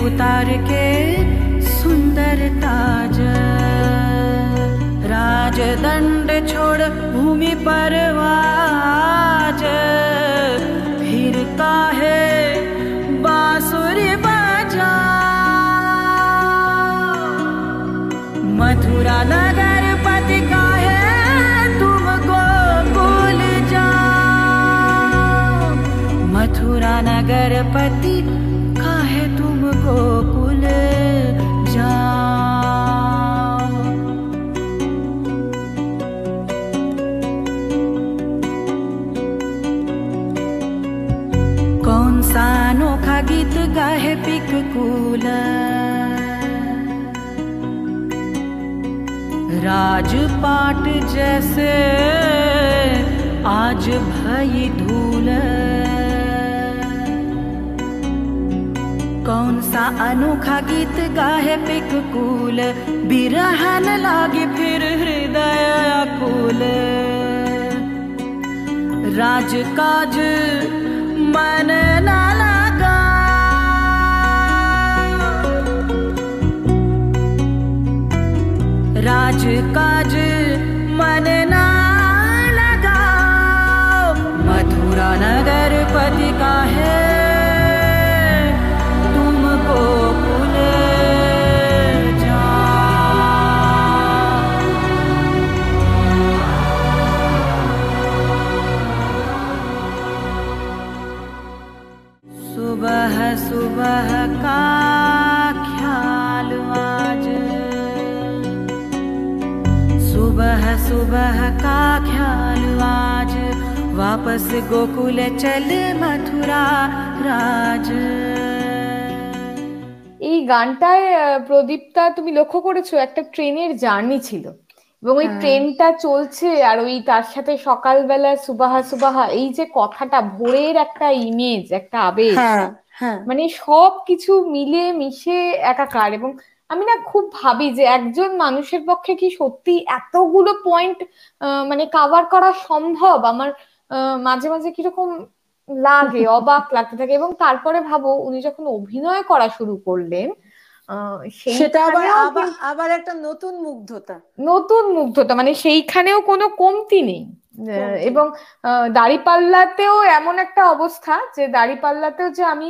उतार के सुंदर ताज। राजदंड छोड़ भूमि पर आज फिर काहे बांसुरी बजा। मथुरा नगर पति काहे तुम गोकुल जाओ मथुरा नगर पति पिक राजपाट जैसे आज भई धूल। कौन सा अनोखा गीत गाहे पिक कूल। बिरहन लागे फिर हृदय आकुल राज काज मन ना राज काज मन ना लगा मथुरा नगर पति का है तुमको सुबह सुबह का सुबह सुबह का ख्याल आज वापस गोकुल चल मथुरा राज এই গানটায় আহ, প্রদীপ্তা তুমি লক্ষ্য করেছো একটা ট্রেনের জার্নি ছিল এবং ওই হ্যাঁ। ট্রেনটা চলছে আর ওই তার সাথে সকালবেলা সুবাহা সুবাহা এই যে কথাটা ভোরের একটা ইমেজ একটা আবেগ হ্যাঁ হ্যাঁ মানে সব কিছু মিলে মিশে একাকার এবং আমি না খুব ভাবি যে একজন মানুষের পক্ষে কি সত্যি এতগুলো পয়েন্ট মানে কাভার করা সম্ভব? আমার মাঝে মাঝে কীরকম লাগে অবাক লাগতে থাকে এবং তারপরে ভাবো উনি যখন অভিনয় করা শুরু করলেন সেটা আবার আবার একটা নতুন মুগ্ধতা। নতুন মুগ্ধতা মানে সেইখানেও কোনো কমতি নেই। এবং দাঁড়িপাল্লাতেও এমন একটা অবস্থা যে দাঁড়িপাল্লাতেও যে আমি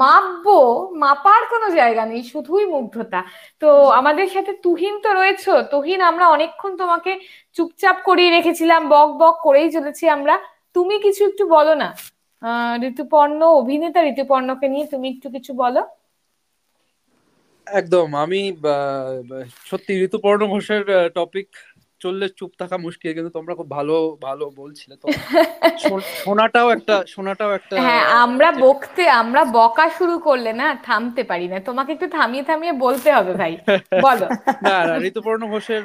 মাপবো, মাপার কোনো জায়গা নেই, শুধুই মুগ্ধতা। তো আমাদের সাথে তুহিন তো রয়েছো। তুহিন, আমরা অনেকক্ষণ তোমাকে চুপচাপ করিয়ে রেখেছিলাম, বক বক করেই চলেছি আমরা। তুমি কিছু একটু বলো না। ঋতুপর্ণ, অভিনেতা ঋতুপর্ণকে নিয়ে তুমি একটু কিছু বলো। একদম, আমি সত্যি ঋতুপর্ণ ঘোষের টপিক চললে চুপ থাকা মুশকিল কিন্তু তোমরা খুব ভালো ভালো বলছিলে তো। শোনাটাও একটা শোনাটাও একটা হ্যাঁ আমরা বকতে আমরা বকা শুরু করলে না থামতে পারি না। তোমাকে একটু থামিয়ে থামিয়ে বলতে হবে ভাই। বলো। না না ঋতুপর্ণ ঘোষের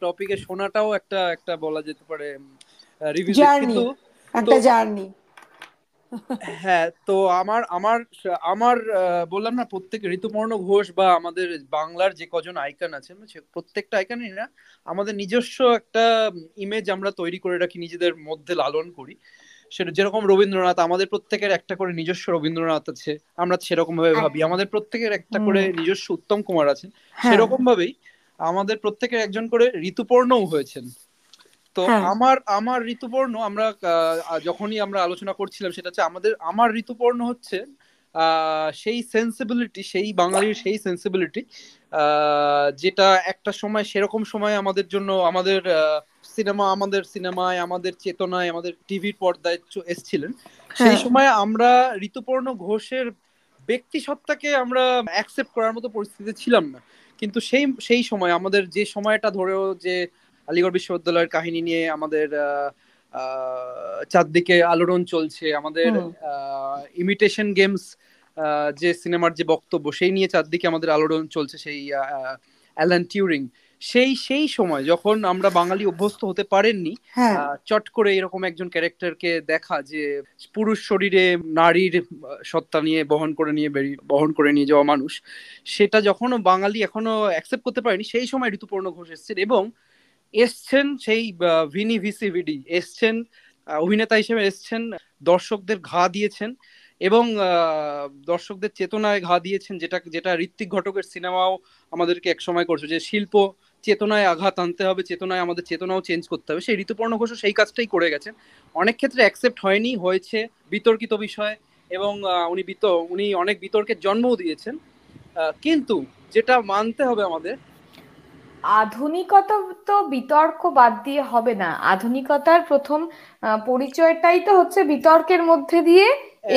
টপিকে শোনাটাও একটা একটা বলা যেতে পারে রিভিউ জার্নি কিন্তু একটা জার্নি হ্যাঁ তো আমার আমার আমার বললাম না প্রত্যেক ঋতুপর্ণ ঘোষ বা আমাদের বাংলার যে কজন আইকন আছে প্রত্যেকটা আইকনই না আমাদের নিজস্ব একটা ইমেজ আমরা তৈরি করে রাখি নিজেদের মধ্যে লালন করি। সেটা যেরকম রবীন্দ্রনাথ আমাদের প্রত্যেকের একটা করে নিজস্ব রবীন্দ্রনাথ আছে আমরা সেরকম ভাবে ভাবি। আমাদের প্রত্যেকের একটা করে নিজস্ব উত্তম কুমার আছেন হ্যাঁ। সেরকম ভাবেই আমাদের প্রত্যেকের একজন করে ঋতুপর্ণও হয়েছেন। তো হ্যাঁ। আমার আমার ঋতুপর্ণ আমরা যখনই আমরা আলোচনা করছিলাম সেটা হচ্ছে আমাদের আমার ঋতুপর্ণ হচ্ছে সেই সেন্সিবিলিটি সেই বাঙালির সেই সেন্সিবিলিটি যেটা একটা সময় সেরকম সময় আমাদের জন্য আমাদের সিনেমা আমাদের সিনেমায় আমাদের চেতনায় আমাদের টিভির পর্দায় এসছিলেন সেই হ্যাঁ। সময় আমরা ঋতুপর্ণ ঘোষের ব্যক্তি সত্তাকে আমরা অ্যাকসেপ্ট করার মতো পরিস্থিতিতে ছিলাম না কিন্তু সেই সেই সময় আমাদের যে সময়টা ধরেও যে আলিগড় বিশ্ববিদ্যালয়ের কাহিনী নিয়ে আমাদের চারদিকে আলোড়ন চলছে। আমাদের। ইমিটেশন গেমস যে সিনেমার যে বক্তব্য সেই নিয়ে চারদিকে আমাদের আলোড়ন চলছে সেই অ্যালান টিউরিং সেই সেই সময় যখন আমরা বাঙালি অভ্যস্ত হতে পারেননি হ্যাঁ। চট করে এরকম একজন ক্যারেক্টারকে দেখা যে পুরুষ শরীরে নারীর সত্তা নিয়ে বহন করে নিয়ে বেরিয়ে বহন করে নিয়ে যাওয়া মানুষ সেটা যখনও বাঙালি এখনও অ্যাকসেপ্ট করতে পারেনি সেই সময় ঋতুপর্ণ ঘোষ এসছেন এবং এসছেন সেই ভিনি ভিসি ভিডি এসছেন অভিনেতা হিসেবে এসছেন, দর্শকদের ঘা দিয়েছেন এবং দর্শকদের চেতনায় ঘা দিয়েছেন যেটা যেটা ঋত্বিক ঘটকের সিনেমাও আমাদেরকে একসময় করছে যে শিল্প চেতনায় আঘাত আনতে হবে, চেতনায় আমাদের চেতনাও চেঞ্জ করতে হবে। সেই ঋতুপর্ণ ঘোষও সেই কাজটাই করে গেছেন। অনেক ক্ষেত্রে অ্যাকসেপ্ট হয়নি, হয়েছে বিতর্কিত বিষয় এবং উনি বিত, উনি অনেক বিতর্কের জন্মও দিয়েছেন। কিন্তু যেটা মানতে হবে আমাদের আধুনিকতা তো বিতর্ক বাদ দিয়ে হবে না। আধুনিকতার প্রথম আহ, পরিচয়টাই তো হচ্ছে বিতর্কের মধ্যে দিয়ে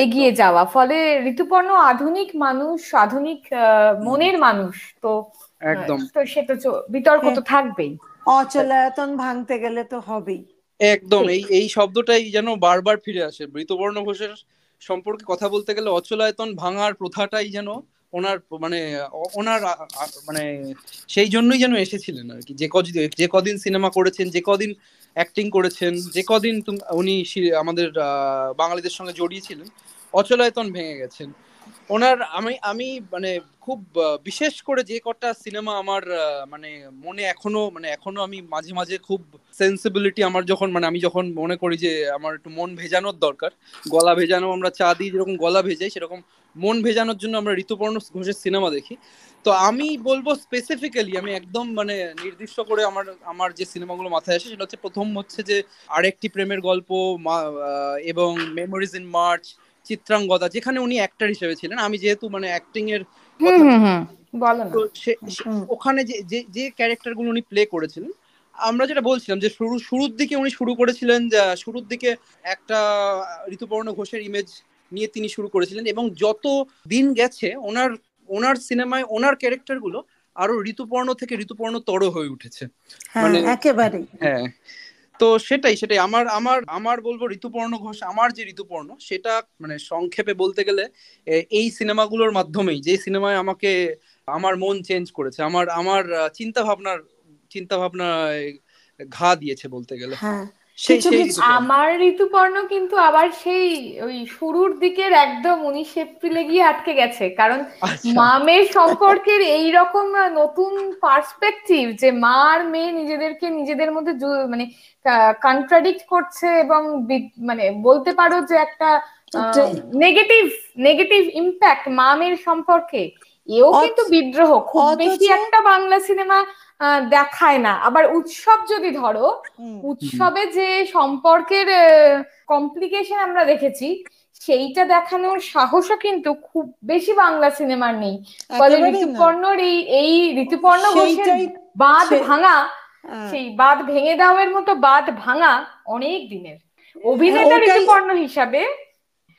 এগিয়ে যাওয়া। ফলে ঋতুপর্ণ আধুনিক মানুষ আধুনিক আহ, মনের মানুষ তো একদম। তো সে তো বিতর্ক তো থাকবেই। অচলায়তন ভাঙতে গেলে তো হবেই। একদম। এই এই শব্দটাই যেন বারবার ফিরে আসে। ঋতুপর্ণ ঘোষের সম্পর্কে কথা বলতে গেলে অচলায়তন ভাঙার প্রথাটাই যেন ওনার মানে ওনার মানে সেই জন্যই যেন এসেছিলেন আর কি। যে কদিন যে কদিন সিনেমা করেছেন, যে কদিন অ্যাক্টিং করেছেন, যে কদিন উনি আমাদের বাঙালিদের সঙ্গে জড়িয়েছিলেন, অচলায়তন ভেঙে গেছেন। ওনার, আমি আমি মানে খুব বিশেষ করে যে কটা সিনেমা আমার মানে মনে এখনও মানে এখনও আমি মাঝে মাঝে খুব সেন্সিবিলিটি আমার যখন মানে আমি যখন মনে করি যে আমার একটু মন ভেজানোর দরকার, গলা ভেজানো, আমরা চা দিই, যেরকম গলা ভেজাই, সেরকম মন ভেজানোর জন্য আমরা ঋতুপর্ণ ঘোষের সিনেমা দেখি। তো আমি বলব স্পেসিফিক্যালি আমি একদম মানে নির্দিষ্ট করে আমার আমার যে সিনেমাগুলো মাথায় আসে সেটা হচ্ছে প্রথম হচ্ছে যে আরেকটি প্রেমের গল্প এবং মেমোরিজ ইন মার্চ চিত্রাঙ্গদা যেখানে উনি অ্যাক্টর হিসেবে ছিলেন। আমি যেহেতু মানে অ্যাক্টিং এর ওখানে যে যে যে ক্যারেক্টারগুলো উনি প্লে করেছিলেন আমরা যেটা বলছিলাম যে শুরু শুরুর দিকে উনি শুরু করেছিলেন যে শুরুর দিকে একটা ঋতুপর্ণ ঘোষের ইমেজ নিয়ে তিনি শুরু করেছিলেন এবং যত দিন গেছে ওনার ওনার সিনেমায় ওনার ক্যারেক্টারগুলো আরও ঋতুপর্ণ থেকে ঋতুপর্ণ তর হয়ে উঠেছে। হ্যাঁ মানে একেবারে হ্যাঁ তো সেটাই সেটাই। আমার আমার আমার বলব ঋতুপর্ণ ঘোষ আমার যে ঋতুপর্ণ সেটা মানে সংক্ষেপে বলতে গেলে এই সিনেমাগুলোর মাধ্যমেই যে সিনেমায় আমাকে আমার মন চেঞ্জ করেছে আমার আমার চিন্তা ভাবনার চিন্তা ভাবনায় ঘা দিয়েছে বলতে গেলে। হ্যাঁ কিছু কিছু আমার ঋতুপর্ণ কিন্তু আবার সেই ওই শুরুর দিকের একদম উনিশ এপ্রিলে গিয়ে আটকে গেছে। কারণ আচ্ছা। মামের সম্পর্কের এই রকম নতুন পার্সপেক্টিভ যে মা আর মেয়ে নিজেদেরকে নিজেদের মধ্যে মানে কন্ট্রাডিক্ট করছে এবং মানে বলতে পারো যে একটা নেগেটিভ নেগেটিভ ইম্প্যাক্ট মা মেয়ের সম্পর্কে। এও কিন্তু বিদ্রোহ। খুব বেশি একটা বাংলা সিনেমা দেখায় না। আবার উৎসব যদি ধরো উৎসবে যে সম্পর্কের কমপ্লিকেশন আমরা দেখেছি সেইটা দেখানোর সাহসও কিন্তু খুব বেশি বাংলা সিনেমার নেই। ফলে ঋতুপর্ণর এই এই ঋতুপর্ণ ঘোষের বাঁধ ভাঙা হ্যাঁ। সেই বাঁধ ভেঙে দেওয়ার মতো বাঁধ ভাঙা অনেক দিনের। অভিনেতা ঋতুপর্ণ হিসাবে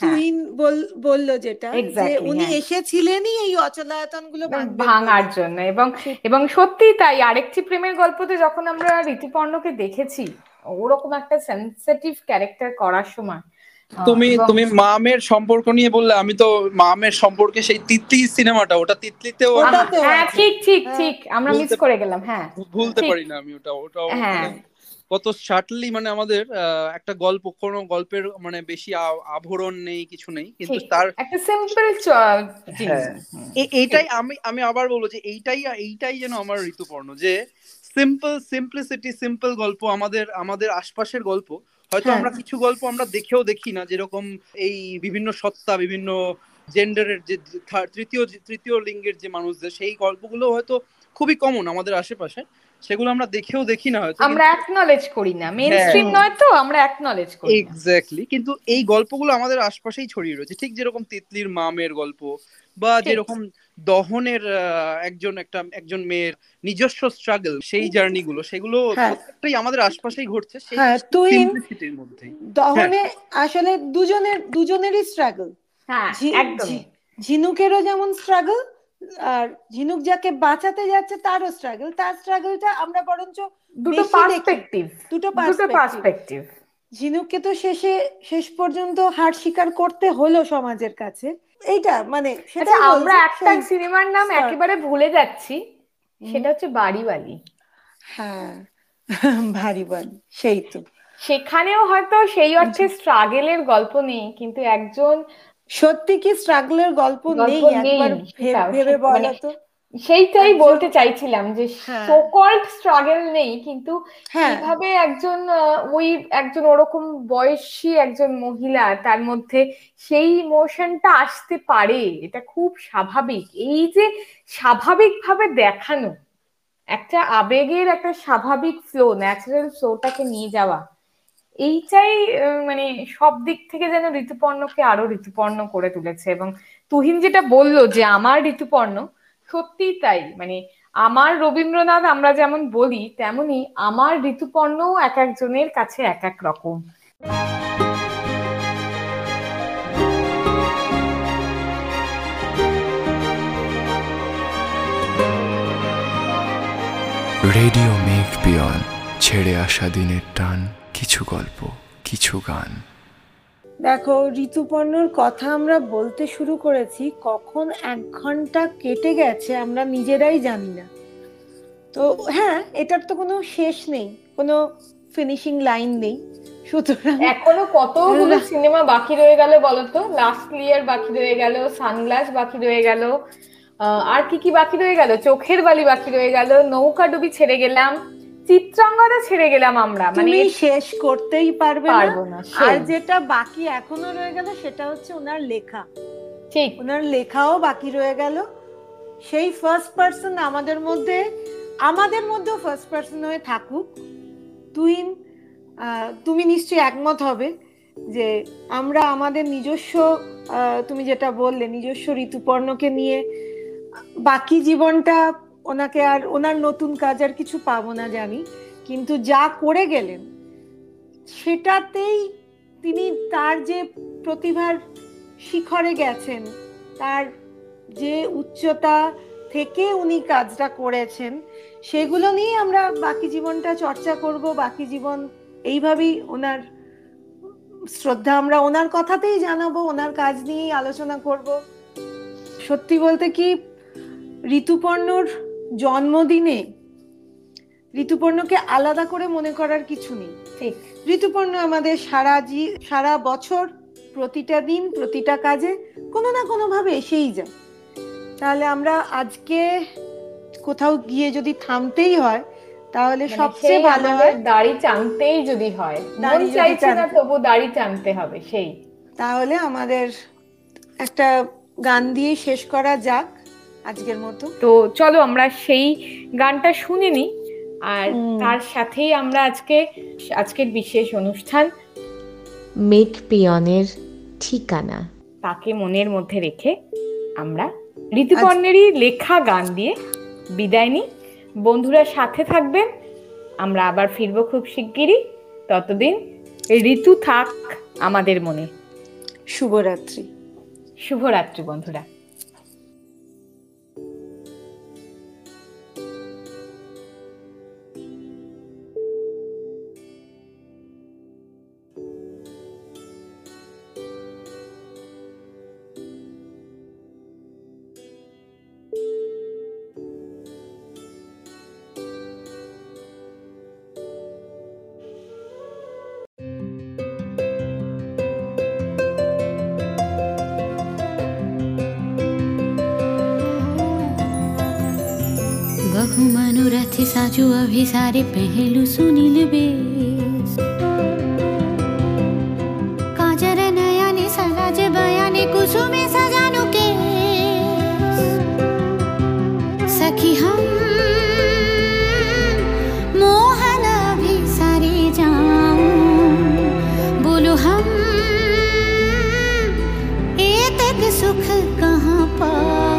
তুহিন বল- বলল যেটা যে উনি হ্যাঁ। এসেছিলেনই এই অচলায়তনগুলো ভাঙার জন্য এবং এবং সত্যি তাই আরেকটি প্রেমের গল্পতে যখন আমরা ঋতুপর্ণকে দেখেছি ওরকম একটা সেন্সিটিভ ক্যারেক্টার করার সময় তুমি তুমি মামের সম্পর্ক নিয়ে বললে আমি তো মামের সম্পর্কে সেই তিতলি সিনেমাটা ওটা তিতলিতেও হ্যাঁ ঠিক ঠিক হ্যাঁ। ঠিক আমরা মিস করে গেলাম হ্যাঁ ভুলতে পারি না আমি ওটা ওটাও হ্যাঁ। কত শার্টলি মানে আমাদের একটা গল্প কোনো গল্পের মানে বেশি আভরণ নেই কিছু নেই কিন্তু তার একটা সিম্পল হ্যাঁ। এইটাই আমি আমি আবার বলব যে এইটাই এইটাই যেন আমার ঋতুপর্ণ যে সিম্পল সিম্পলিসিটি সিম্পল গল্প আমাদের আমাদের আশপাশের গল্প হয়তো হ্যাঁ। আমরা কিছু গল্প আমরা দেখেও দেখি না যেরকম এই বিভিন্ন সত্তা বিভিন্ন জেন্ডারের যে যে তৃতীয় তৃতীয় লিঙ্গের যে মানুষদের সেই গল্পগুলো হয়তো খুবই কমন আমাদের আশেপাশে। সেগুলো আমরা দেখেও দেখি না হয়তো আমরা অ্যাকনলেজ করি না। মেন স্ট্রিম হ্যাঁ। নয় তো আমরা অ্যাকনলেজ করি এক্স্যাক্টলি কিন্তু এই গল্পগুলো আমাদের আশপাশেই ছড়িয়ে রয়েছে। ঠিক যেরকম তিতলির মামের গল্প বা যেরকম দহনের আহ, একজন একটা একজন মেয়ের নিজস্ব স্ট্রাগল সেই জার্নি গুলো সেগুলো হ্যাঁ। প্রত্যেকটাই আমাদের আশপাশেই ঘটছে সেই হ্যাঁ সিম্পলিসিটির মধ্যেই দহনে আসলে দুজনের দুজনেরই স্ট্রাগল হ্যাঁ একদমই। ঝিনুকেরও যেমন স্ট্রাগল আর ঝিনুক যাকে বাঁচাতে যাচ্ছে তারও স্ট্রাগল তার স্ট্রাগলটা আমরা বরঞ্চ দুটো পার্সপেক্টিভ দুটো পার্সপেক্টিভ ঝিনুককে তো শেষে শেষ পর্যন্ত হার স্বীকার করতে হলো সমাজের কাছে। এইটা মানে সেটা আচ্ছা আমরা একটা সিনেমার নাম একেবারে ভুলে যাচ্ছি। সেটা হচ্ছে বাড়িওয়ালি। হ্যাঁ ভারী বাড়ি সেই তো। সেখানেও হয়তো সেই অর্থে স্ট্রাগেলের গল্প নেই কিন্তু একজন সত্যি কি স্ট্রাগলের গল্প নেই একবার ভেবে বলো মানে তো? সেইটাই বলতে চাইছিলাম যে হ্যাঁ। সোকল্ড স্ট্রাগল নেই কিন্তু হ্যাঁ। কীভাবে একজন ওই একজন ওরকম বয়সী একজন মহিলা তার মধ্যে সেই ইমোশনটা আসতে পারে এটা খুব স্বাভাবিক। এই যে স্বাভাবিকভাবে দেখানো একটা আবেগের একটা স্বাভাবিক ফ্লো ন্যাচারাল ফ্লোটাকে নিয়ে যাওয়া এইটাই মানে সব দিক থেকে যেন ঋতুপর্ণকে আরও ঋতুপর্ণ করে তুলেছে। এবং তুহিন যেটা বলল যে আমার ঋতুপর্ণ সত্যি তাই। মানে আমার রবীন্দ্রনাথ আমরা যেমন বলি, তেমনি আমার ঋতুপর্ণও এক একজনের কাছে এক এক রকম। রেডিও মেঘ পিয়ন, ছেড়ে আসা দিনের টান। কিছু গল্প কিছু গান। দেখো ঋতুপর্ণর কথা আমরা বলতে শুরু করেছি কখন এক ঘণ্টা কেটে গেছে আমরা নিজেরাই জানি না। তো হ্যাঁ এটার তো কোনো শেষ নেই কোনো ফিনিশিং লাইন নেই। সুতরাং এখনও কতগুলো সিনেমা বাকি রয়ে গেল বলতো? লাস্ট ক্লিয়ার বাকি রয়ে গেল সানগ্লাস বাকি রয়ে গেল আর কি কি বাকি রয়ে গেল? চোখের বালি বাকি রয়ে গেল নৌকা ডুবি ছেড়ে গেলাম চিত্রাঙ্গদা ছেড়ে গেলাম আমরা মানে তুমি শেষ করতেই পারবে না। আর যেটা বাকি এখনও রয়ে গেল সেটা হচ্ছে ওনার লেখা। ঠিক ওনার লেখাও বাকি রয়ে গেল। সেই ফার্স্ট পার্সন আমাদের মধ্যে আমাদের মধ্যেও ফার্স্ট পার্সন হয়ে থাকুক। তুই তুমি নিশ্চয়ই একমত হবে যে আমরা আমাদের নিজস্ব তুমি যেটা বললে নিজস্ব ঋতুপর্ণকে নিয়ে বাকি জীবনটা ওনাকে আর ওনার নতুন কাজ আর কিছু পাবো না জানি। কিন্তু যা করে গেলেন, সেটাতেই তিনি তার যে প্রতিভার শিখরে গেছেন, তার যে উচ্চতা থেকে উনি কাজটা করেছেন, সেগুলো নিয়ে আমরা বাকি জীবনটা চর্চা করব, বাকি জীবন এইভাবেই ওনার শ্রদ্ধা আমরা ওনার কথাতেই জানাব, ওনার কাজ নিয়েই আলোচনা করব। সত্যি বলতে কি, ঋতুপর্ণর জন্মদিনে ঋতুপর্ণকে আলাদা করে মনে করার কিছু নেই। ঠিক। ঋতুপর্ণ আমাদের সারা জি সারা বছর প্রতিটা দিন প্রতিটা কাজে কোনো না কোনো ভাবে এসেই যায়। তাহলে আমরা আজকে কোথাও গিয়ে যদি থামতেই হয় তাহলে মানে সবচেয়ে ভালো হয় দাড়ি টানতেই যদি হয় মন চাইছে না তবু দাড়ি টানতে হবে সেই। তাহলে আমাদের একটা গান দিয়ে শেষ করা যাক। আজকের মতো। তো চলো আমরা সেই গানটা শুনে নিই আর তার সাথেই আমরা আজকে আজকের বিশেষ অনুষ্ঠান। মেক পিয়নের ঠিকানা। তাকে মনের মধ্যে রেখে আমরা ঋতুপর্ণেরই লেখা গান দিয়ে বিদায় নিই। বন্ধুরা সাথে থাকবেন। আমরা আবার ফিরবো খুব শিগগিরই। ততদিন ঋতু থাক আমাদের মনে। শুভরাত্রি। শুভরাত্রি বন্ধুরা। मनोरथ साजु अभिसारे पहलु सुनील बेस। काजर नयने, सराज बयाने, कुसुमे सजानु के सखी हम हम एतक सुख कहाँ पाऊँ?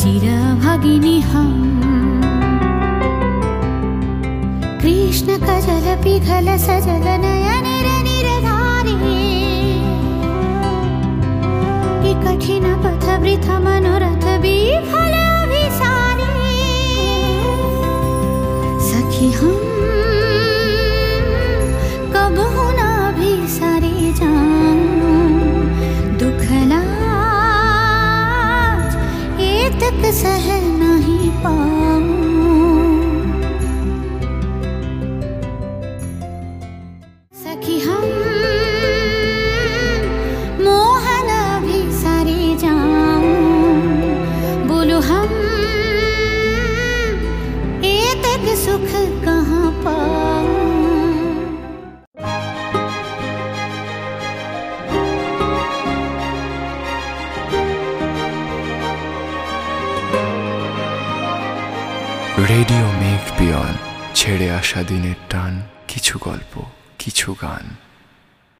चिरभगिनिहम्। कृष्णकजलपिघल जलनय निरनिरधारी कठिन पथ वृथमनुरथवी सहन আসা দিনের টান কিছু গল্প কিছু গান।